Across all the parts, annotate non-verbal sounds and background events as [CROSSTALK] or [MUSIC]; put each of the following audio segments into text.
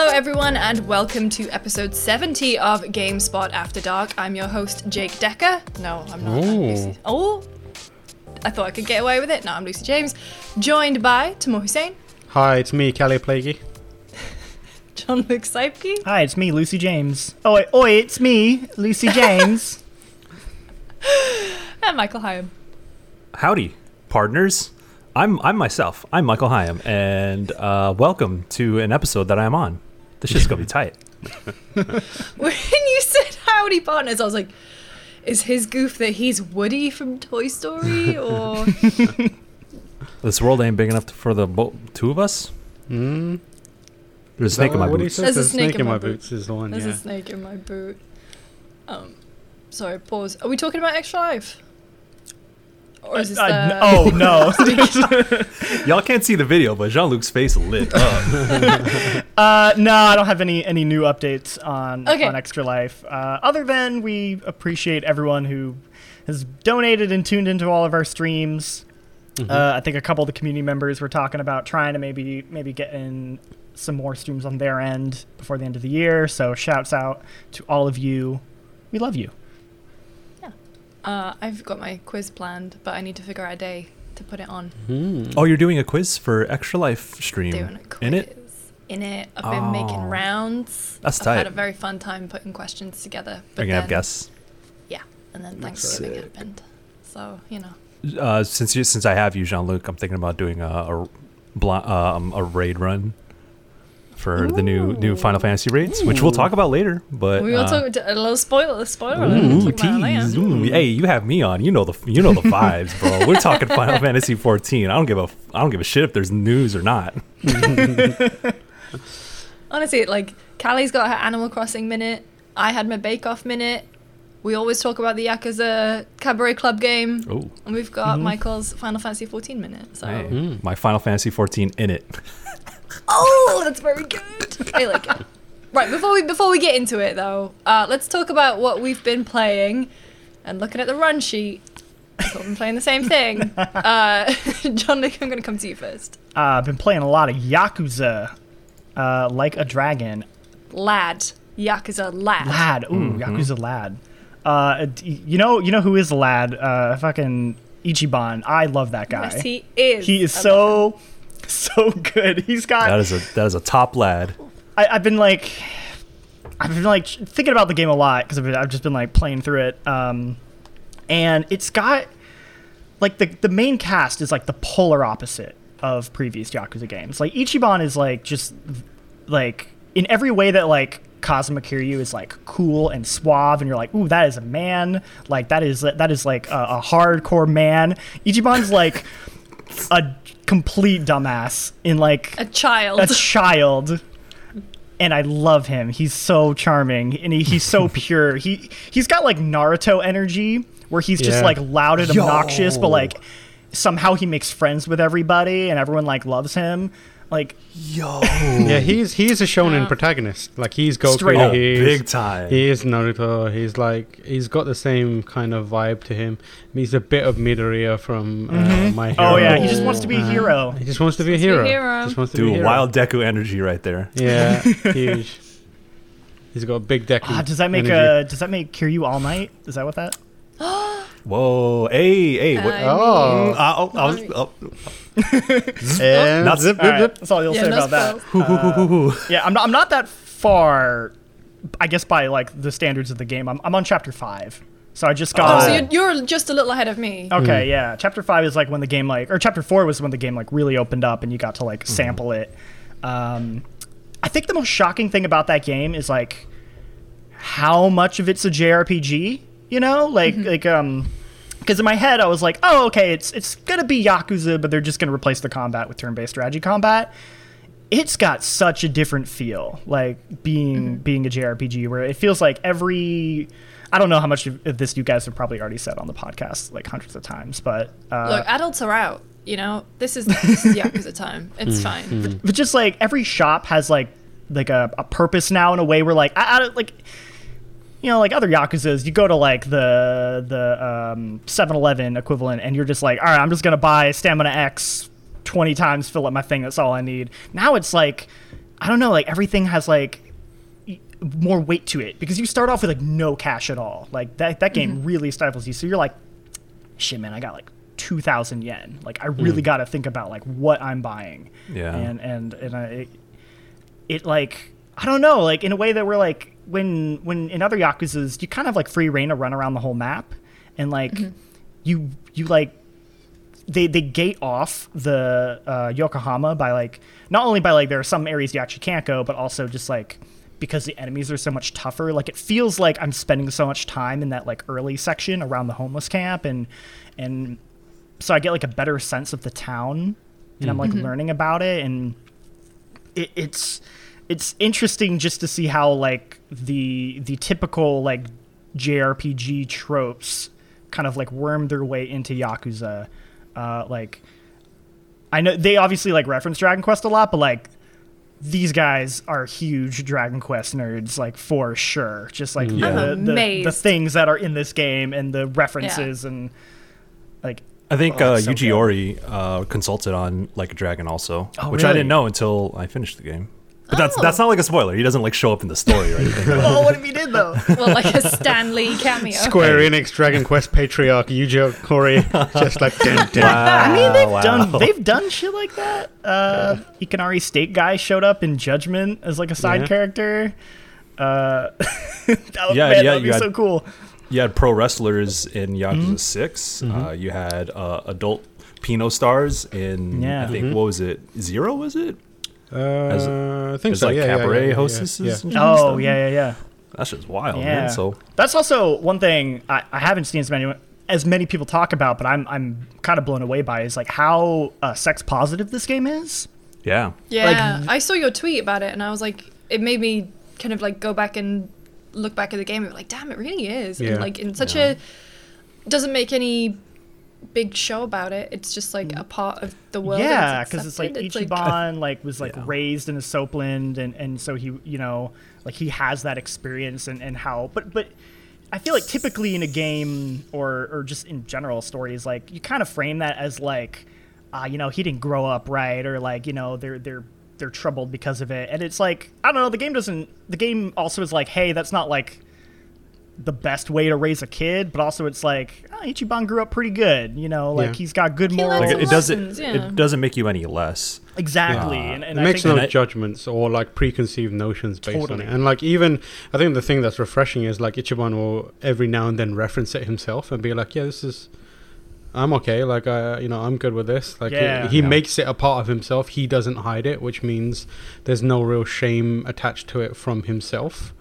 Hello, everyone, and welcome to episode 70 of GameSpot After Dark. I'm your host, Jake Dekker. No, I'm not. I'm Ooh. Lucy. Oh, I thought I could get away with it. No, I'm Lucy James, joined by Tamoor Hussain, Hi, it's me, Kallie Plagge. [LAUGHS] Jean Luc Seipke, Hi, it's me, Lucy James. Oi, oi, it's me, Lucy [LAUGHS] James. [LAUGHS] and Michael Higham. Howdy, partners. I'm I'm myself. I'm Michael Higham, and uh, welcome to an episode that I'm on. This shit's gonna be tight. [LAUGHS] When you said howdy partners, I was like, is his goof that he's Woody from Toy Story? Or. [LAUGHS] This world ain't big enough for the bo- two of us. Mm. There's a snake in my what boots. There's a snake in my boot. boots is the one, There's yeah. a snake in my boot. Um, sorry, pause. Are we talking about Extra Life? Or is this Uh, the... n- oh no. [LAUGHS] [LAUGHS] Y'all can't see the video, but Jean Luc's face lit up. [LAUGHS] uh, no, I don't have any any new updates on Okay. on Extra Life. Uh, other than we appreciate everyone who has donated and tuned into all of our streams. Uh, I think a couple of the community members were talking about trying to maybe maybe get in some more streams on their end before the end of the year. So shouts out to all of you. We love you. Uh, I've got my quiz planned, but I need to figure out a day to put it on. Mm. oh, you're doing a quiz for Extra Life stream Doing a quiz. in it. In it. I've been making Oh. rounds. That's I've tight. had a very fun time putting questions together. But Are gonna have guests? Yeah, and then Thanksgiving Sick. happened. So, you know. Uh, since you, since I have you, Jean Luc, I'm thinking about doing a a, bl- um, a raid run for the new new Final Fantasy raids, which we'll talk about later. But we will uh, talk a little spoiler, spoiler. Ooh, We'll talk about it later. tease. Ooh, hey, you have me on. You know the you know the vibes, bro. [LAUGHS] We're talking Final Fantasy 14. I don't give a I don't give a shit if there's news or not. [LAUGHS] Honestly, like Kallie's got her Animal Crossing minute. I had my Bake Off minute. We always talk about the Yakuza Cabaret Club game, Oh, and we've got Mhm. Michael's Final Fantasy 14 minute. So, hey, Mm. my Final Fantasy 14 in it. [LAUGHS] oh, that's very good. I like it. Right before we before we get into it though, uh, let's talk about what we've been playing. And looking at the run sheet, I've been playing the same thing. [LAUGHS] Uh, [LAUGHS] John, Nick, I'm going to come to you first. Uh, I've been playing a lot of Yakuza, uh, like a dragon. Lad, Yakuza Lad. Lad, ooh, Yakuza Lad. Uh, you know, you know who is Lad? Uh, fucking Ichiban. I love that guy. Yes, he is. He is I him. so, [LAUGHS] so good. He's got. That is a that is a top lad. I, I've been like, I've been like thinking about the game a lot because I've, I've just been like playing through it. Um, and it's got like the the main cast is like the polar opposite of previous Yakuza games. Like Ichiban is like just like in every way that like Kazuma Kiryu is like cool and suave, and you're like, ooh, that is a man. Like that is that is like a, a hardcore man. Ichiban's like [LAUGHS] a complete dumbass in like a child. a child and I love him. He's so charming and he, he's so [LAUGHS] pure. He he's got like Naruto energy where he's just Yeah. like loud and obnoxious, but like somehow he makes friends with everybody and everyone like loves him. Like Yo, Yeah, he's he's a shonen Yeah. protagonist. Like he's Goku. Straight oh. He's, big time. He is Naruto. He's like he's got the same kind of vibe to him. He's a bit of Midoriya from uh, My Hero. oh yeah, he just wants to be a Uh, hero. He just wants to be a Wants to be a hero. hero. Just wants to be a hero. wild Deku energy right there. Yeah, [LAUGHS] huge. He's got a big deck. Ah, does that make a? does that make Kiryu All Might? Is that what that? [GASPS] Whoa, hey, hey, what? I Oh. mean- Uh, oh, I was, oh. And [LAUGHS] Not- zip, [LAUGHS] zip, right, zip. that's all you'll yeah, say no about that. spoils. [LAUGHS] Yeah, I'm not, I'm not that far. I guess by like the standards of the game, I'm, I'm on chapter five. So I just got. Oh, so you're, you're just a little ahead of me. Okay, yeah. Chapter five is like when the game like, or chapter four was when the game like really opened up and you got to like sample it. Um, I think the most shocking thing about that game is like how much of it's a JRPG. You know, like like um, because in my head I was like, oh okay, it's it's gonna be Yakuza, but they're just gonna replace the combat with turn-based strategy combat. It's got such a different feel, like being being a JRPG, where it feels like every. I don't know how much of of this you guys have probably already said on the podcast like hundreds of times, but uh, Look, adults are out. You know, this is this is [LAUGHS] Yakuza time. It's fine. but just like every shop has like like a, a purpose now in a way where like I, I don't- like you know like other yakuza's you go to like the the um 7-eleven equivalent and you're just like all right i'm just gonna buy stamina x 20 times fill up my thing that's all i need now it's like I don't know, like everything has like more weight to it because you start off with like no cash at all. Like that that game mm-hmm. really stifles you. So you're like, shit, man, I got like two thousand yen. Like I really mm. got to think about like what I'm buying. Yeah. and and and I, it, it like I don't know, like in a way that we're like when when in other yakuza's you kind of have like free reign to run around the whole map, and like you you like they they gate off the uh, Yokohama by like not only by like there are some areas you actually can't go, but also just like because the enemies are so much tougher. Like it feels like I'm spending so much time in that like early section around the homeless camp, and and so I get like a better sense of the town, and I'm like learning about it, and it, it's it's interesting just to see how like the the typical like JRPG tropes kind of like worm their way into Yakuza. Uh, like I know they obviously like reference Dragon Quest a lot, but like these guys are huge Dragon Quest nerds, like for sure. Just like Yeah. the, the, the things that are in this game and the references and like I think Oh, uh, so Yuji Horii uh, consulted on Like a Dragon also, Oh, which I didn't know until I finished the game. But that's Oh. that's not like a spoiler. He doesn't like show up in the story or anything. [LAUGHS] oh, what if he did though? well, like a Stan Lee cameo. Square Enix Dragon Quest Patriarch Yuji Horii just like dun, dun. I mean, they've Wow. done they've done shit like that. Uh, Ikinari Steak guy showed up in Judgment as like a side Yeah. character. Uh, [LAUGHS] that would, Yeah, man, yeah, that would be you had- so cool. You had pro wrestlers in Yakuza Mm-hmm. 6 Uh, you had uh, adult Pino stars in Yeah. I think what was it zero was it? Uh, I think It's so. like yeah, yeah, cabaret yeah, yeah, hostesses. yeah. and Oh yeah, yeah, yeah. that's just wild, Yeah. man. So That's also one thing I, I haven't seen as many as many people talk about, but I'm I'm kind of blown away by is like how uh, sex positive this game is. yeah, Yeah, I saw your tweet about it, and I was like, it made me kind of like go back and look back at the game and be like, damn, it really is. Yeah. And like in such a doesn't make any big show about it. It's just like a part of the world. and yeah, because it's like accepted. Ichiban like, was like Yeah. raised in a soapland, and and so he you know like he has that experience and and how but but. I feel like typically in a game or or just in general stories, like you kind of frame that as like, uh, you know, he didn't grow up right, or like you know they're they're they're troubled because of it, and it's like I don't know. The game doesn't. The game also is like, hey, that's not like the best way to raise a kid, but also it's like oh, Ichiban grew up pretty good, you know, like Yeah. he's got good He morals. like it, it doesn't yeah. it doesn't make you any less. Exactly, Uh, and, and it I makes think no that- judgments or like preconceived notions based Totally. on it. And like even I think the thing that's refreshing is like Ichiban will every now and then reference it himself and be like, "Yeah, this is I'm okay. Like I, you know, I'm good with this." Like Yeah. he, he Yeah. makes it a part of himself. He doesn't hide it, which means there's no real shame attached to it from himself.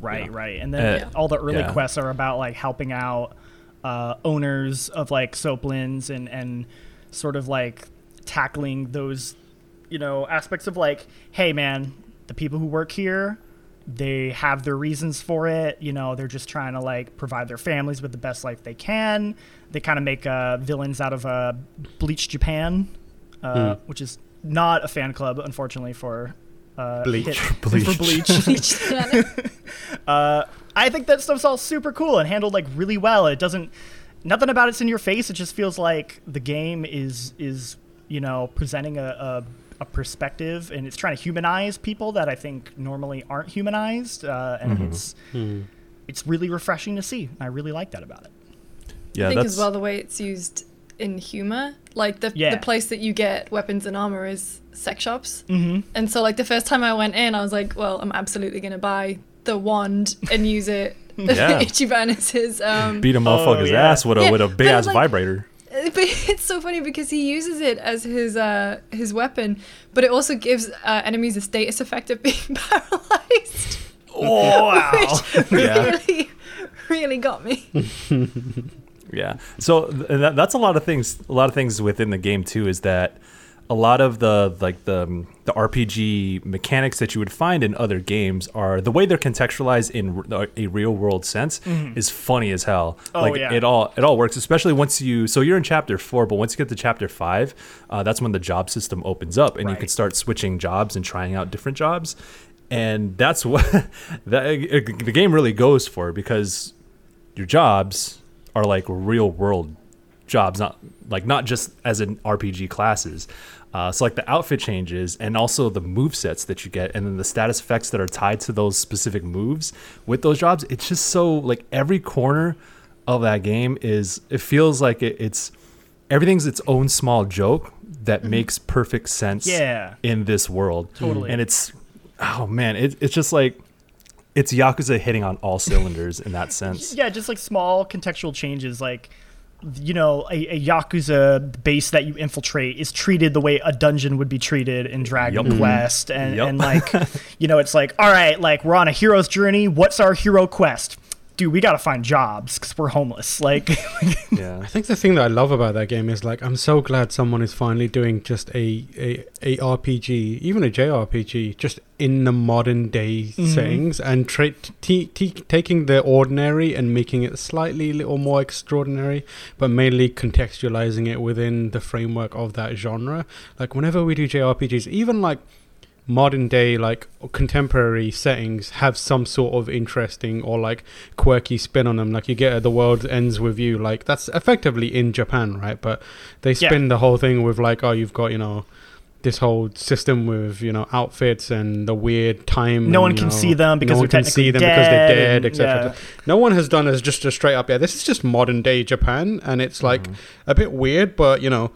Right, Yeah. right, and then Uh, all the early yeah. quests are about like helping out uh, owners of like soaplands and and sort of like tackling those, you know, aspects of like, hey man, the people who work here. They have their reasons for it. You know, they're just trying to like provide their families with the best life they can. They kind of make uh, villains out of uh, Bleach Japan, uh, which is not a fan club, unfortunately, for uh, Bleach. hit- [LAUGHS] Bleach. for Bleach. [LAUGHS] [LAUGHS] uh, I think that stuff's all super cool and handled like really well. It doesn't, nothing about it's in your face. It just feels like the game is is you know presenting a, a, a perspective and it's trying to humanize people that I think normally aren't humanized, uh, and it's it's really refreshing to see. I really like that about it. Yeah, I think that's as well the way it's used in humor, like the Yeah. the place that you get weapons and armor is sex shops, mm-hmm. and so like the first time I went in, I was like, well, I'm absolutely gonna buy the wand and use it. [LAUGHS] Yeah. Ichiban is his. Um, beat a motherfucker's yeah. ass with a Yeah, with a but big ass like- vibrator. but [LAUGHS] it's so funny because he uses it as his uh, his weapon, but it also gives uh, enemies a status effect of being [LAUGHS] paralyzed, Oh wow! which Yeah. really, really got me. Yeah. So th- that, that's a lot of things. A lot of things within the game too is that a lot of the like the um, the RPG mechanics that you would find in other games are the way they're contextualized in r- a real world sense is funny as hell. Oh, like yeah. it all it all works, especially once you. So you're in chapter four, but once you get to chapter five, uh, that's when the job system opens up, and you can start switching jobs and trying out different jobs. And that's [LAUGHS] what that the game really goes for because your jobs are like real world jobs, not like not just as in RPG classes. Uh, so like the outfit changes and also the move sets that you get, and then the status effects that are tied to those specific moves with those jobs. It's just so like every corner of that game is. It feels like it, it's everything's its own small joke that makes perfect sense Yeah. in this world. Totally. And it's oh man, it, it's just like it's Yakuza hitting on all cylinders in that sense. [LAUGHS] Yeah, just like small contextual changes, like you know, a, a yakuza base that you infiltrate is treated the way a dungeon would be treated in Dragon Yup. Mm-hmm. Quest, and Yup. and like, [LAUGHS] you know, it's like, all right, like we're on a hero's journey. What's our hero quest? Dude, we gotta find jobs because we're homeless. [LAUGHS] Like, Yeah. I think the thing that I love about that game is like I'm so glad someone is finally doing just a a, a RPG, even a JRPG, just in the modern day mm-hmm. settings and tra- t- t- taking the ordinary and making it slightly little more extraordinary, but mainly contextualizing it within the framework of that genre. Like whenever we do JRPGs, even like modern day like contemporary settings have some sort of interesting or like quirky spin on them like you get the world ends with you like that's effectively in japan right but they Yeah. spin the whole thing with like oh you've got you know this whole system with you know outfits and the weird time No and, one can know, see them because no one they're can see them technically because they're dead dead etc yeah. no one has done as just a straight up yeah this is just modern day japan and it's like Mm-hmm. a bit weird but you know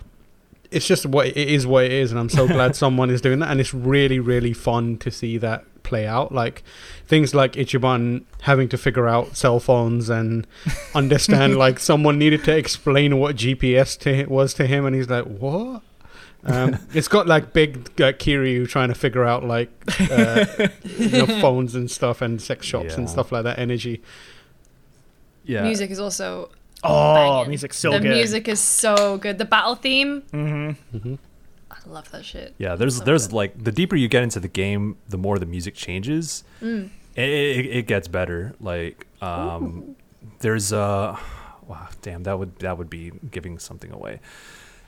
it's just what it is what it is and i'm so glad [LAUGHS] someone is doing that and it's really really fun to see that play out. Like things like ichiban having to figure out cell phones and [LAUGHS] understand like someone needed to explain what gps to, was to him and he's like what? Um, [LAUGHS] it's got like big uh, Kiryu trying to figure out like uh, you know, phones and stuff and sex shops and stuff like that energy. Yeah. Music is also oh, banging. music's so the good. The music is so good. The battle theme, Mm-hmm. I love that shit. Yeah, there's So there's good. like the deeper you get into the game, the more the music changes. Mm. It, it, it gets better. Like um, there's a [SIGHS] wow, damn, that would that would be giving something away.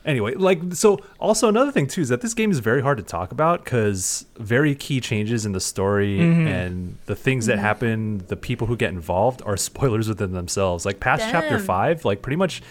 Anyway, like so. Also, another thing too is that this game is very hard to talk about because very key changes in the story Mhm. and the things that happen, the people who get involved are [LAUGHS] spoilers within themselves. Like past chapter five, like pretty much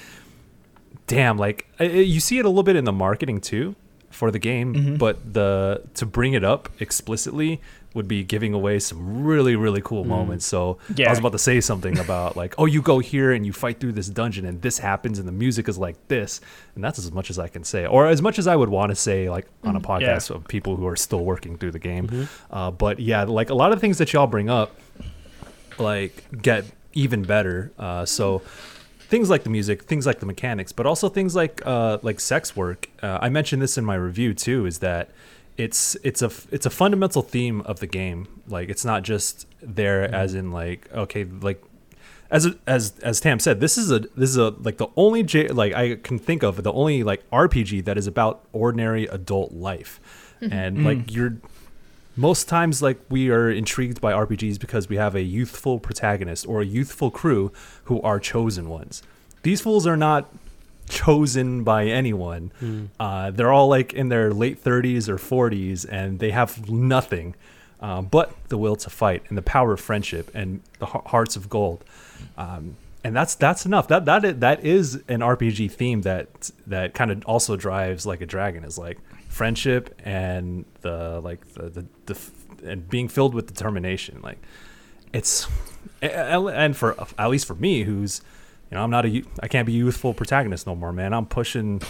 damn like you see it a little bit in the marketing too for the game Mhm. but the to bring it up explicitly would be giving away some really really cool moments. So yeah. i was about to say something about like oh you go here and you fight through this dungeon and this happens and the music is like this. And that's as much as i can say. Or as much as i would want to say like on a podcast of people who are still working through the game. Uh, but yeah like a lot of things that y'all bring up like get even better. Uh, so things like the music, things like the mechanics, but also things like uh, like sex work. Uh, I mentioned this in my review too. Is that it's it's a it's a fundamental theme of the game. Like it's not just there as in like okay like. As, as as Tam said, this is a this is a like the only J, like I can think of the only like RPG that is about ordinary adult life, and like you're most times like we are intrigued by RPGs because we have a youthful protagonist or a youthful crew who are chosen ones. These fools are not chosen by anyone. Uh, they're all like in their late 30s or 40s and they have nothing uh, but the will to fight and the power of friendship and the hearts of gold. Um, and that's that's enough. That that that is an RPG theme that that kind of also drives like a dragon is like friendship and the like the the, the and being filled with determination. Like it's and for at least for me, who's you know I'm not a I can't be a youthful protagonist no more, man. I'm pushing.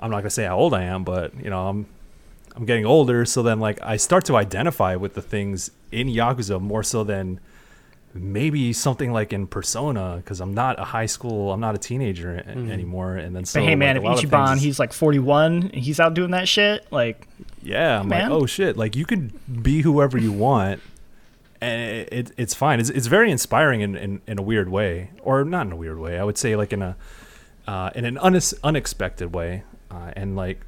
I'm not gonna say how old I am, but you know I'm I'm getting older, so then like I start to identify with the things in Yakuza more so than maybe something like in Persona because I'm not a high school, I'm not a teenager a- anymore, and then so But hey, man, like, if Ichiban, things he's like 41, and he's out doing that shit, like, yeah, I'm man. like oh shit, like you could be whoever you want. And it, it, it's fine. It's, it's very inspiring in, in, in a weird way, or not in a weird way. I would say like in a uh, in an unex- unexpected way, uh, and like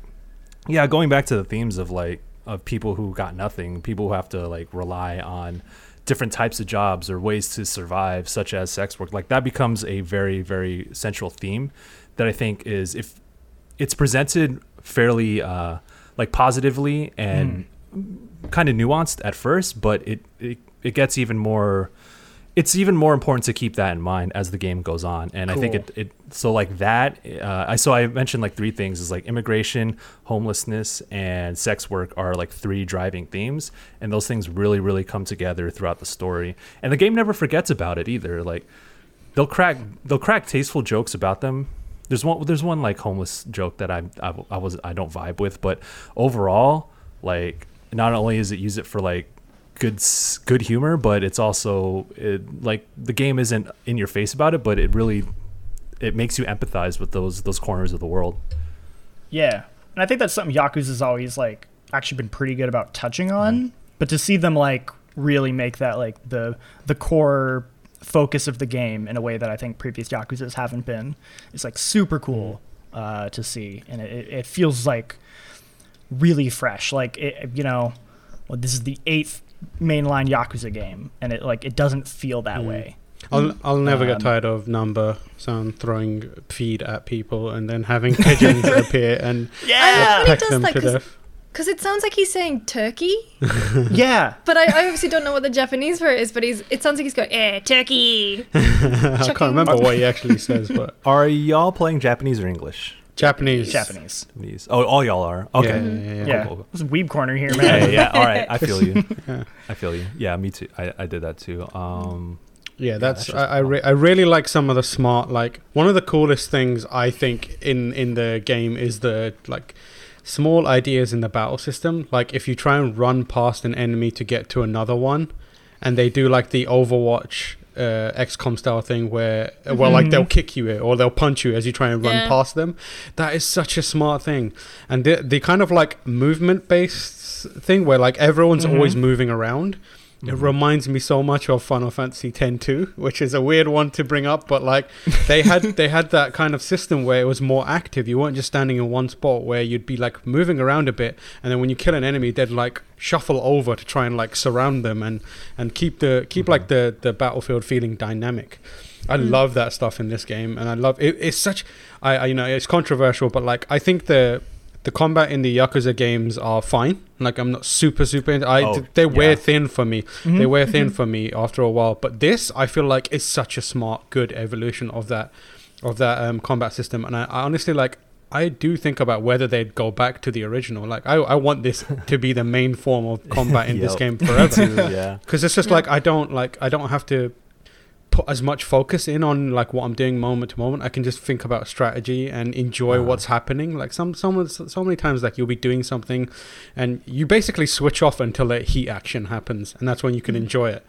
yeah going back to the themes of like of people who got nothing people who have to like rely on different types of jobs or ways to survive such as sex work. Like that becomes a very very central theme that i think is if it's presented fairly uh like positively and kind of nuanced at first but it, it it gets even more it's even more important to keep that in mind as the game goes on. And i think it, it so like that uh, i so i mentioned like three things is like immigration homelessness and sex work are like three driving themes. And those things really really come together throughout the story. And the game never forgets about it either. Like they'll crack they'll crack tasteful jokes about them. There's one there's one like homeless joke that I, I I was I don't vibe with, but overall, like not only is it use it for like good good humor, but it's also it, like the game isn't in your face about it, but it really it makes you empathize with those those corners of the world. Yeah, and I think that's something Yakuza's always like actually been pretty good about touching on. But to see them like really make that like the the core focus of the game in a way that I think previous Yakuza's haven't been is like super cool uh, to see, and it, it- it feels like really fresh. Like it, you know, well, this is the eighth mainline Yakuza game, and it like it doesn't feel that way. I'll I'll never get Um, tired of number sound throwing feed at people and then having pigeons [LAUGHS] appear and Yeah, He peck them that to 'cause- death. Because it sounds like he's saying turkey, [LAUGHS] yeah. but I, I obviously don't know what the Japanese for it is. But he's it sounds like he's going, eh, turkey. [LAUGHS] I can't remember what he actually says, but Are y'all playing Japanese or English? Japanese. Japanese. Japanese. Oh, all y'all are. Okay. Yeah, yeah, yeah. Yeah, cool, cool. this is weeb corner here, Yeah, man. yeah, yeah. All right, I [LAUGHS] feel you. Yeah. I feel you. Yeah, me too. I, I did that too. Um, Yeah, that's that's I I, re- I really like some of the smart like one of the coolest things I think in in the game is the like small ideas in the battle system. Like if you try and run past an enemy to get to another one, and they do like the Overwatch uh, XCOM style thing where uh, well like Mhm. they'll kick you or they'll punch you as you try and run Yeah. past them. That is such a smart thing, and the the kind of like movement based thing where like everyone's Mhm. always moving around. It reminds me so much of Final Fantasy X too, which is a weird one to bring up, but like they had [LAUGHS] they had that kind of system where it was more active. You weren't just standing in one spot where you'd be like moving around a bit, and then when you kill an enemy, they'd like shuffle over to try and like surround them and and keep the keep like the the battlefield feeling dynamic. I Mm. love that stuff in this game, and I love it. It's such, I, I you know it's controversial, but like I think the the combat in the Yakuza games are fine. Like I'm not super super. Into, I Oh, they wear yeah. thin for me. Mhm. They wear thin for me after a while. But this, I feel like, is such a smart, good evolution of that of that um, combat system. And I, I honestly like. I do think about whether they'd go back to the original. Like, I, I want this [LAUGHS] to be the main form of combat in this Yep. game forever. [LAUGHS] yeah. [LAUGHS] Because it's just Yeah. like I don't like I don't have to put as much focus in on like what I'm doing moment to moment. I can just think about strategy and enjoy Uh-huh. what's happening. Like some some so many times like you'll be doing something and you basically switch off until a heat action happens and that's when you can enjoy it.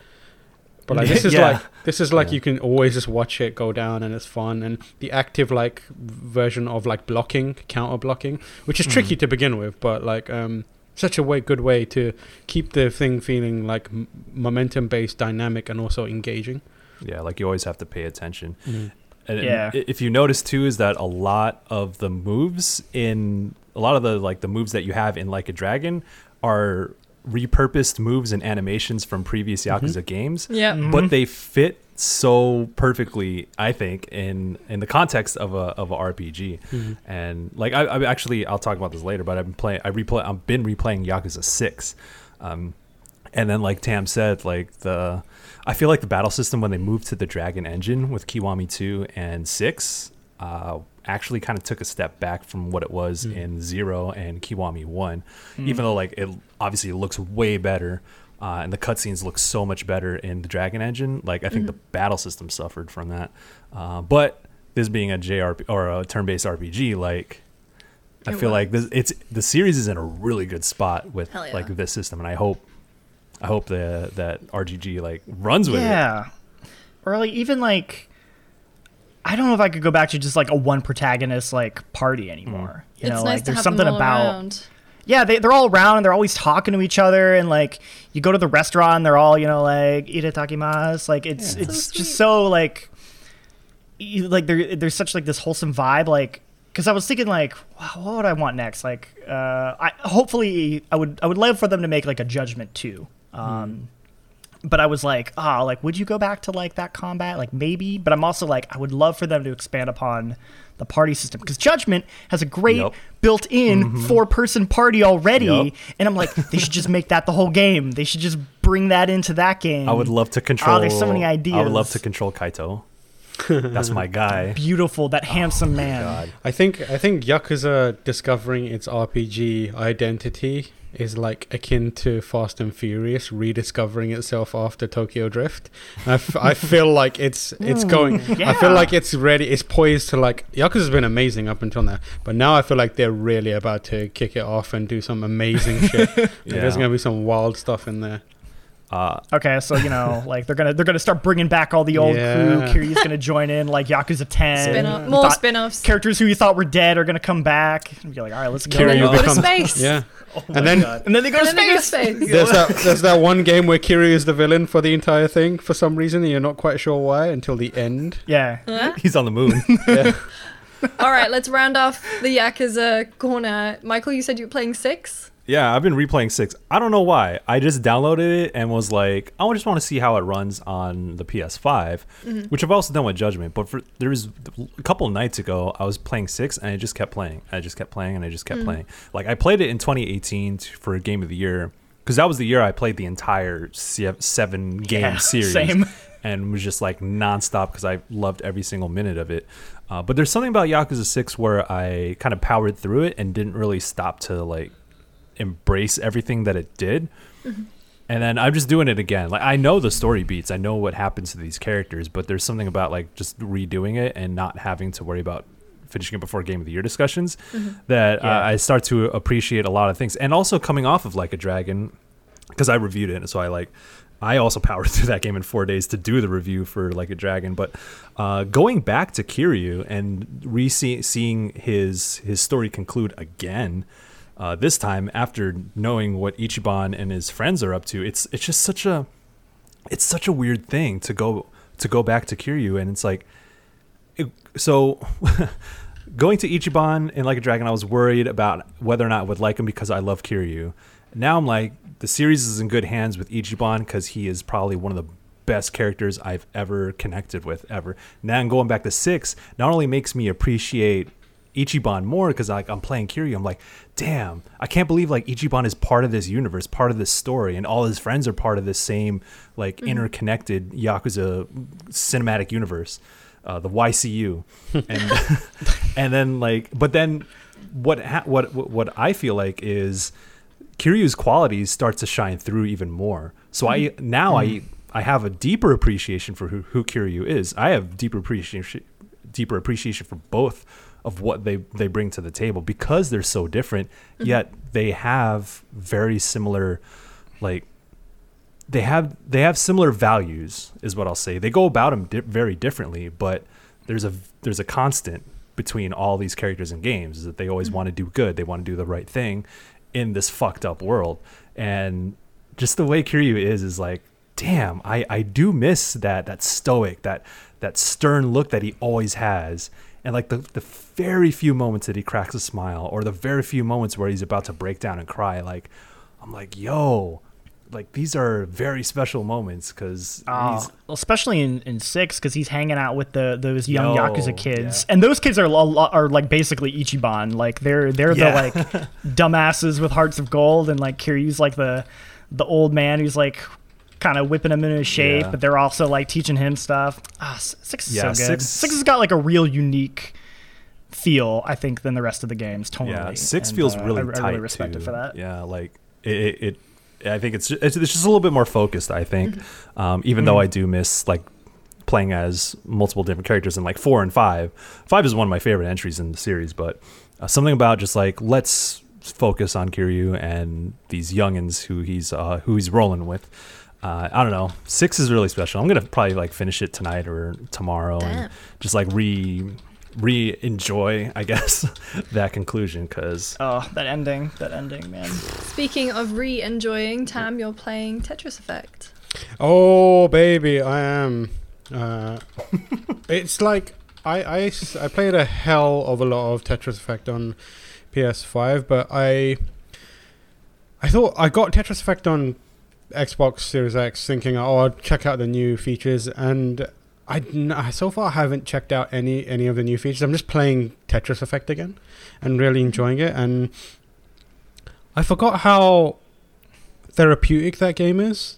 But like [LAUGHS] this is Yeah. like this is like Yeah. you can always just watch it go down and it's fun and the active like version of like blocking, counter blocking, which is tricky Mhm. to begin with, but like um such a way good way to keep the thing feeling like m- momentum based, dynamic and also engaging. Yeah, like you always have to pay attention. And and Yeah. if you notice too, is that a lot of the moves in a lot of the like the moves that you have in Like a Dragon are repurposed moves and animations from previous Mhm. Yakuza games, Yeah. Mhm. but they fit so perfectly, I think, in in the context of a of a RPG. And like I, I actually I'll talk about this later, but I've been playing I replay I've been replaying Yakuza Six, um, and then like Tam said, like the I feel like the battle system when they moved to the Dragon engine with Kiwami two and six, uh, actually kind of took a step back from what it was Mm. in zero and Kiwami one, Mm. even though like it obviously looks way better. Uh, and the cutscenes look so much better in the Dragon Engine. Like I think the battle system suffered from that, uh, but this being a JRP or a turn-based RPG, like I It feel was. like this it's the series is in a really good spot with yeah. like this system, and I hope I hope the that RGG like runs with it. yeah. Or like even like I don't know if I could go back to just like a one protagonist like party anymore. You it's know, nice like to there's something about around. yeah, they they're all around and they're always talking to each other and like you go to the restaurant and they're all, you know, like itadakimasu. Like it's Yeah. it's So just so like you- like there there's such like this wholesome vibe like because I was thinking like wow, what would I want next like uh I hopefully I would I would love for them to make like a judgment too um but I was like ah like would you go back to like that combat like maybe but I'm also like I would love for them to expand upon the party system because judgment has a great Yep. built-in four-person party already Yup. and I'm like [LAUGHS] they should just make that the whole game they should just bring that into that game. I would love to control. Oh, there's so many ideas. I would love to control Kaito. That's my [LAUGHS] guy. beautiful, that oh handsome Oh man. God. I think I think Yakuza discovering its RPG identity is like akin to Fast and Furious rediscovering itself after Tokyo Drift. I, f- I [LAUGHS] feel like it's it's mm, going. I feel like it's ready. It's poised to like Yakuza's been amazing up until now, but now I feel like they're really about to kick it off and do some amazing shit. [LAUGHS] Like, There's gonna be some wild stuff in there. Uh, Okay, so you know, [LAUGHS] like they're gonna they're gonna start bringing back all the old Yeah. crew. Kiryu's gonna join in, like Yakuza Ten. Spin off, more thought- spin-offs. Characters who you thought were dead are gonna come back. And you're like, all right, let's go. Kiryu then you to space. Yeah, Oh and then God. and then they go And to then they go to space. space. there's that there's that one game where Kiryu is the villain for the entire thing for some reason. And you're not quite sure why until the end. Yeah. Huh? he's on the moon. [LAUGHS] Yeah. [LAUGHS] All right, let's round off the Yakuza corner. Michael, you said you were playing six. Yeah, I've been replaying six. I don't know why. I just downloaded it and was like, I just want to see how it runs on the PS5, which I've also done with Judgment. But for there was a couple nights ago, I was playing six and I just kept playing. I just kept playing and I just kept playing. Like I played it in 2018 for a game of the year because that was the year I played the entire seven game Yeah, [LAUGHS] series. same. and was just like nonstop because I loved every single minute of it. Uh, but there's something about Yakuza Six where I kind of powered through it and didn't really stop to like embrace everything that it did. And then I'm just doing it again. Like I know the story beats, I know what happens to these characters, but there's something about like just redoing it and not having to worry about finishing it before game of the year discussions that uh, I start to appreciate a lot of things. And also coming off of like a dragon because I reviewed it, so I like I also [LAUGHS] powered through that game in four days to do the review for Like a Dragon. But uh, going back to Kiryu and re seeing his his story conclude again, uh, this time after knowing what Ichiban and his friends are up to, it's it's just such a it's such a weird thing to go to go back to Kiryu, and it's like it, so. [LAUGHS] Going to Ichiban and Like a Dragon, I was worried about whether or not I would like him because I love Kiryu. Now I'm like, the series is in good hands with Ichiban because he is probably one of the best characters I've ever connected with ever. Now I'm going back to six. Not only makes me appreciate Ichiban more because like I'm playing Kiryu, I'm like, damn, I can't believe like Ichiban is part of this universe, part of this story, and all his friends are part of this same like mm-hmm. interconnected Yakuza cinematic universe, uh, the YCU, [LAUGHS] and [LAUGHS] and then like, but then what ha- what what I feel like is Kiryu's qualities start to shine through even more. So I mm-hmm. now I mm-hmm. I have a deeper appreciation for who, who Kiryu is. I have deeper appreciation deeper appreciation for both of what they they bring to the table because they're so different mm-hmm. yet they have very similar like they have they have similar values is what I'll say. They go about them di- very differently, but there's a there's a constant between all these characters in games is that they always mm-hmm. want to do good, they want to do the right thing in this fucked up world. And just the way Kiryu is is like, damn, I I do miss that that stoic, that that stern look that he always has. And like the the very few moments that he cracks a smile or the very few moments where he's about to break down and cry like I'm like, "Yo, like these are very special moments because Oh, especially in, in six because he's hanging out with the those young Yo, yakuza kids, yeah. and those kids are a lo- are like basically Ichiban. Like they're they're Yeah. the like [LAUGHS] dumbasses with hearts of gold, and like Kiryu's like the the old man who's like kind of whipping him into shape, Yeah. but they're also like teaching him stuff. Ah, six is Yeah, so good. six- Six has got like a real unique feel, I think, than the rest of the games. Totally. yeah, six And, feels uh, really I, tight I really respect too. it for that. Yeah, like it. it, it I think it's, it's it's just a little bit more focused. I think, Mm-hmm. [LAUGHS] um, even though I do miss like playing as multiple different characters in like four and five. Five is one of my favorite entries in the series, but uh, something about just like let's focus on Kiryu and these youngins who he's uh, who he's rolling with. Uh, I don't know. Six is really special. I'm gonna probably like finish it tonight or tomorrow Damn. and just like re re enjoy, I guess, [LAUGHS] that conclusion because Oh, that ending, that ending, man. Speaking of re-enjoying, Tam, you're playing Tetris Effect. Oh baby, I am. Uh, [LAUGHS] it's like I, I I played a hell of a lot of Tetris Effect on PS5, but I I thought I got Tetris Effect on Xbox Series X, thinking oh I'll check out the new features, and I so far haven't checked out any any of the new features. I'm just playing Tetris Effect again, and really enjoying it, and I forgot how therapeutic that game is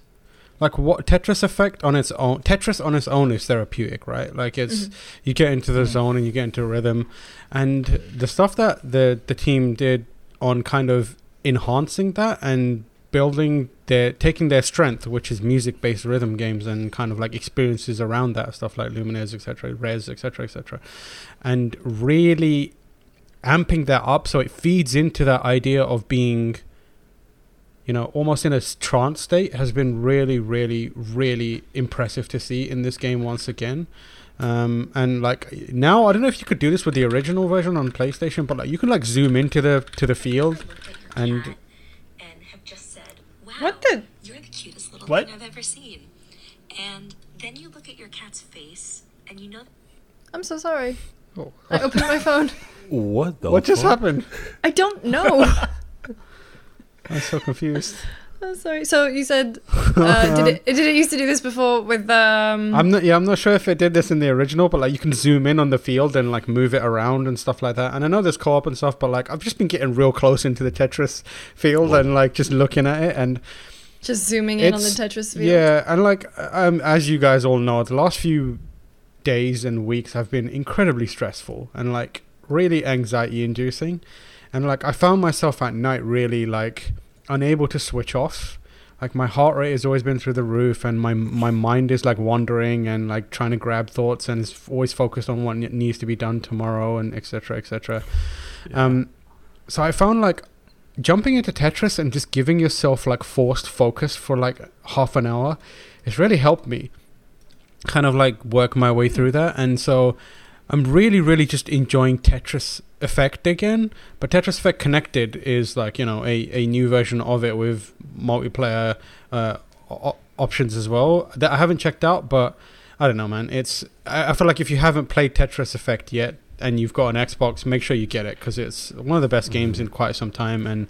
like what Tetris Effect on its own. Tetris on its own is therapeutic, right? Like it's mm-hmm. you get into the mm-hmm. zone and you get into rhythm, and the stuff that the the team did on kind of enhancing that and building their taking their strength, which is music based rhythm games and kind of like experiences around that stuff like Lumines, etc., Rez, etc., etc., and really amping that up so it feeds into that idea of being you know, almost in a trance state has been really, really, really impressive to see in this game once again. Um, and like now, I don't know if you could do this with the original version on PlayStation, but like you can like zoom into the to the field, and have just said, "Wow, What the- You're the cutest little What? thing I've ever seen." And then you look at your cat's face, and you know I'm so sorry. Oh. I opened my phone. What the? what just happened? I don't know. [LAUGHS] I'm so confused. I'm sorry. So you said [LAUGHS] uh, did it did it used to do this before with um I'm not. Yeah, I'm not sure if it did this in the original, but like you can zoom in on the field and like move it around and stuff like that. And I know there's co-op and stuff, but like I've just been getting real close into the Tetris field and like just looking at it and just zooming in on the Tetris field? Yeah, and like um, as you guys all know, the last few days and weeks have been incredibly stressful and like really anxiety inducing. And like I found myself at night really like unable to switch off. Like my heart rate has always been through the roof, and my my mind is like wandering and like trying to grab thoughts, and is always focused on what needs to be done tomorrow, and etc. etc. Um, so I found like jumping into Tetris and just giving yourself like forced focus for like half an hour, it's really helped me kind of like work my way through that. And so I'm really, really just enjoying Tetris Effect again. But Tetris Effect Connected is like, you know, a, a new version of it with multiplayer uh, o- options as well that I haven't checked out, but I don't know, man. It's I, I feel like if you haven't played Tetris Effect yet and you've got an Xbox, make sure you get it because it's one of the best games in quite some time, and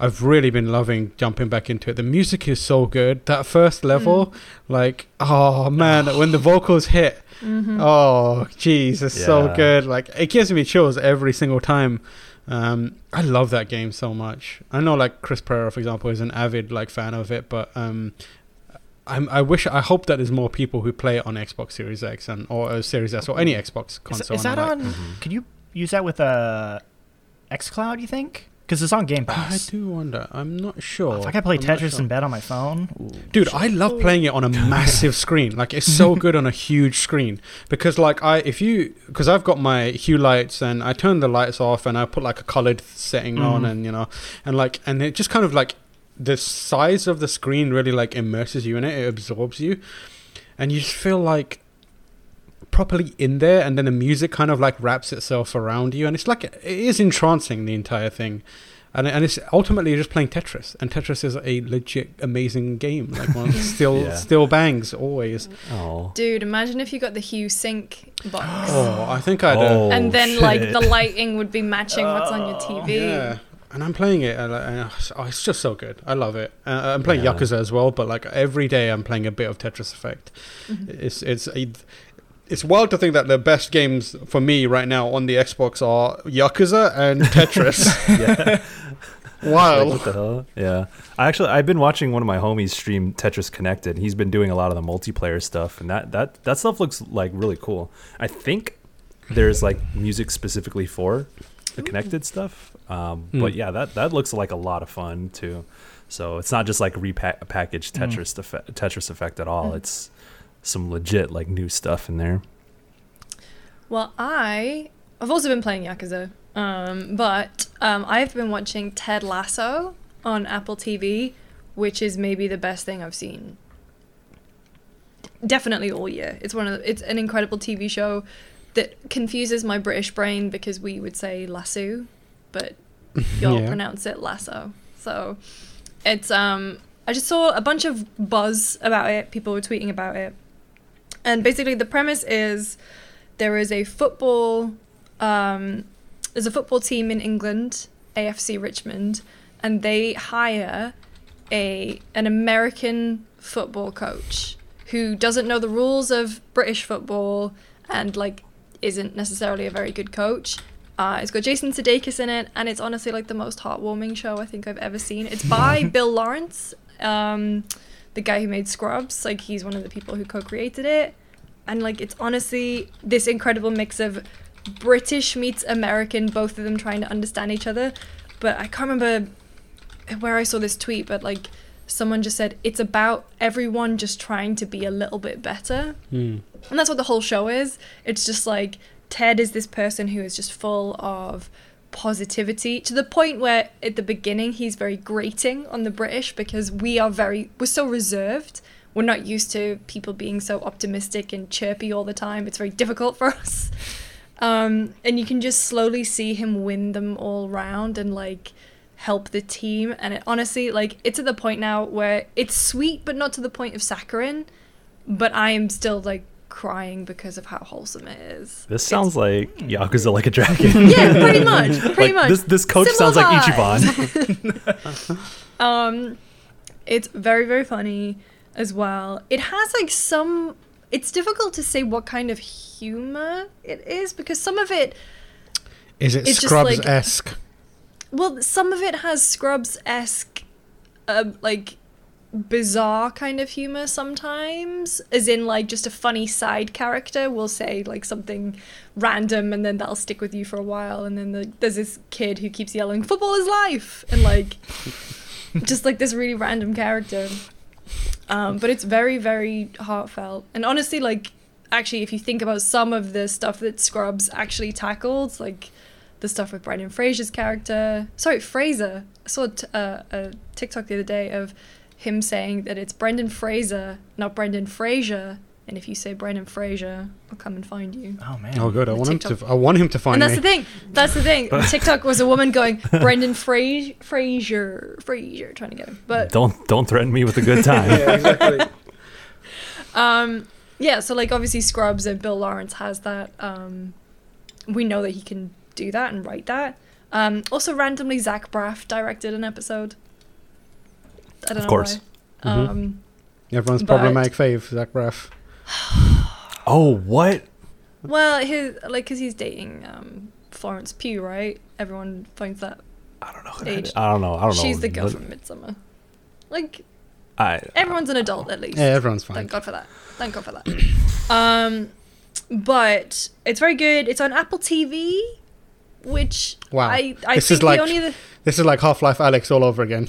I've really been loving jumping back into it. The music is so good. That first level, like, oh man, when the vocals hit, Mm-hmm. oh jeez, it's so good. Like it gives me chills every single time. Um, I love that game so much. I know, like Chris Pereira, for example, is an avid like fan of it, but um, I'm, I wish, I hope that there's more people who play it on Xbox Series X and or uh, Series S or any Xbox console. is and that I'm like, on? Can you use that with uh, xCloud? You think? Because it's on Game Pass. I do wonder. I'm not sure. If I could play I'm Tetris sure. in bed on my phone, Dude, I love playing it on a massive screen. Like it's so good on a huge screen because like I if you because I've got my hue lights and I turn the lights off and I put like a colored setting on Mhm. and you know and like and it just kind of like the size of the screen really like immerses you in it. It absorbs you and you just feel like properly in there and then the music kind of like wraps itself around you and it's like it is entrancing the entire thing and, and it's ultimately you're just playing Tetris, and Tetris is a legit amazing game. Like one [LAUGHS] still Yeah. still bangs always. Oh. Dude, imagine if you got the Hue Sync box. [GASPS] Oh, I think I'd. Uh, Oh, and then like the lighting would be matching what's on your TV. yeah, and I'm playing it. And, uh, oh, it's just so good. I love it. Uh, I'm playing Yeah. Yakuza as well, but like every day I'm playing a bit of Tetris Effect. Mm-hmm. It's it's a, it's wild to think that the best games for me right now on the Xbox are Yakuza and [LAUGHS] Tetris. yeah. [LAUGHS] Like, wild. what the hell? Yeah. I actually I've been watching one of my homies stream Tetris Connected. He's been doing a lot of the multiplayer stuff and that that that stuff looks like really cool. I think there's like music specifically for the connected stuff. Um, Hmm. but yeah, that that looks like a lot of fun too. So it's not just like repackaged Tetris effect, Tetris effect at all. It's some legit like new stuff in there. Well, I I've also been playing Yakuza, um, but um, I've been watching Ted Lasso on Apple TV, which is maybe the best thing I've seen. Definitely all year. It's one of the, it's an incredible TV show that confuses my British brain because we would say lasso, but [LAUGHS] you'll Yeah. pronounce it lasso. So it's um I just saw a bunch of buzz about it. People were tweeting about it. And basically the premise is there is a football um, there's a football team in England, AFC Richmond, and they hire a an American football coach who doesn't know the rules of British football and like isn't necessarily a very good coach. Uh, it's got Jason Sudeikis in it, and it's honestly like the most heartwarming show I think I've ever seen. It's by [LAUGHS] Bill Lawrence, um, the guy who made Scrubs. Like he's one of the people who co-created it, and like it's honestly this incredible mix of British meets American, both of them trying to understand each other. But I can't remember where I saw this tweet, but like someone just said it's about everyone just trying to be a little bit better. Hmm. And that's what the whole show is. It's just like Ted is this person who is just full of positivity to the point where at the beginning he's very grating on the British because we are very we're so reserved. We're not used to people being so optimistic and chirpy all the time. It's very difficult for [LAUGHS] us. Um, and you can just slowly see him win them all round and like help the team. And it honestly, like, it's at the point now where it's sweet, but not to the point of saccharine. But I am still like crying because of how wholesome it is. This sounds like Yakuza like a dragon. [LAUGHS] Yeah, pretty much. [LAUGHS] Pretty like much. this this coach Similar sounds like vibes. Ichiban. [LAUGHS] Um, it's very very funny as well. It has like some. It's difficult to say what kind of humor it is because some of it, Is it It's just Scrubs like- esque? well, some of it has Scrubs esque, uh, like bizarre kind of humor sometimes, as in like just a funny side character will say like something random and then that'll stick with you for a while, and then the, there's this kid who keeps yelling "football is life" and like [LAUGHS] just like this really random character. Um, but it's very, very heartfelt. And honestly, like, actually, if you think about some of the stuff that Scrubs actually tackled, like the stuff with Brendan Fraser's character, sorry, Fraser. I saw a t- uh, a TikTok the other day of him saying that it's Brendan Fraser, not Brendan Fraser. And if you say Brendan Fraser, I'll come and find you. Oh man. Oh, good. I The want him to. I want him to find you. And that's me. the thing. That's the thing. [LAUGHS] TikTok was a woman going Brendan Fra- Fraser, Fraser, trying to get him. But Don't don't threaten me with a good time. [LAUGHS] yeah, exactly. Um, yeah, so like obviously Scrubs and Bill Lawrence has that. Um, we know that he can do that and write that. Um, also, randomly, Zach Braff directed an episode. I don't Of know course. why. Mhm. Um, Everyone's But- problematic fave, Zach Braff. [SIGHS] Oh, what? well, his like because he's dating um, Florence Pugh, right? Everyone finds that I don't know. who Age. that is. I don't know. I don't know. she's the girl But from Midsommar. Like I, everyone's an adult at least. Yeah, everyone's fine. Thank God for that. Thank God for that. [COUGHS] um, but it's very good. It's on Apple TV, which Wow. I I This think is like- the only the, This is like Half Life Alyx all over again.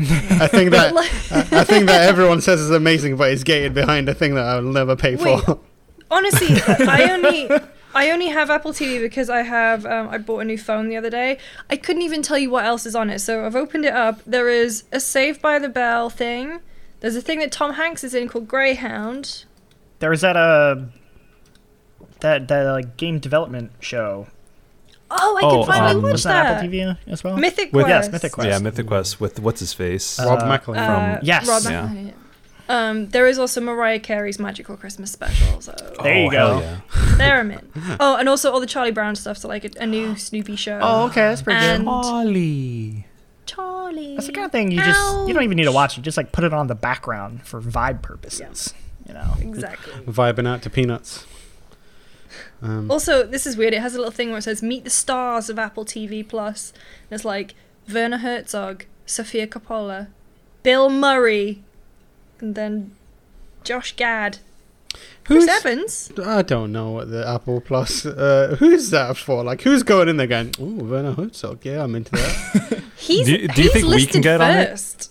I think [LAUGHS] that like, I think that everyone says is amazing, but it's gated behind a thing that I'll never pay Wait. for. honestly, [LAUGHS] I only I only have Apple TV because I have um, I bought a new phone the other day. I couldn't even tell you what else is on it, so I've opened it up. There is a Saved by the Bell thing. There's a thing that Tom Hanks is in called Greyhound. There was that uh that that like game development show. Oh, I Oh, can finally um, watch was that that. Apple TV as well? Mythic With- Quest. Yes, Mythic Quest. yeah, Mythic Quest with what's his face? Rob Uh, McElhenney. Uh, From- Yes. Rob Yeah. McElhenney. Um, there is also Mariah Carey's Magical Christmas Special, so There you oh, go. Yeah. [LAUGHS] there I'm in. [LAUGHS] Oh, and also all the Charlie Brown stuff, so like a, a new Snoopy show. Oh, okay, that's pretty And- good. Ollie. Charlie. That's the kind of thing you just you don't even need to watch it. Just like put it on the background for vibe purposes. You know. Exactly. Vibing out to Peanuts. Um, Also, this is weird. It has a little thing where it says "Meet the stars of Apple TV Plus," and it's like Werner Herzog, Sofia Coppola, Bill Murray, and then Josh Gad, Chris who's Evans. I don't know what the Apple Plus. Uh, who's that for? Like, who's going in there going? Ooh, Werner Herzog. Yeah, I'm into that. [LAUGHS] He's Do you- do you he's think we can listed get on it?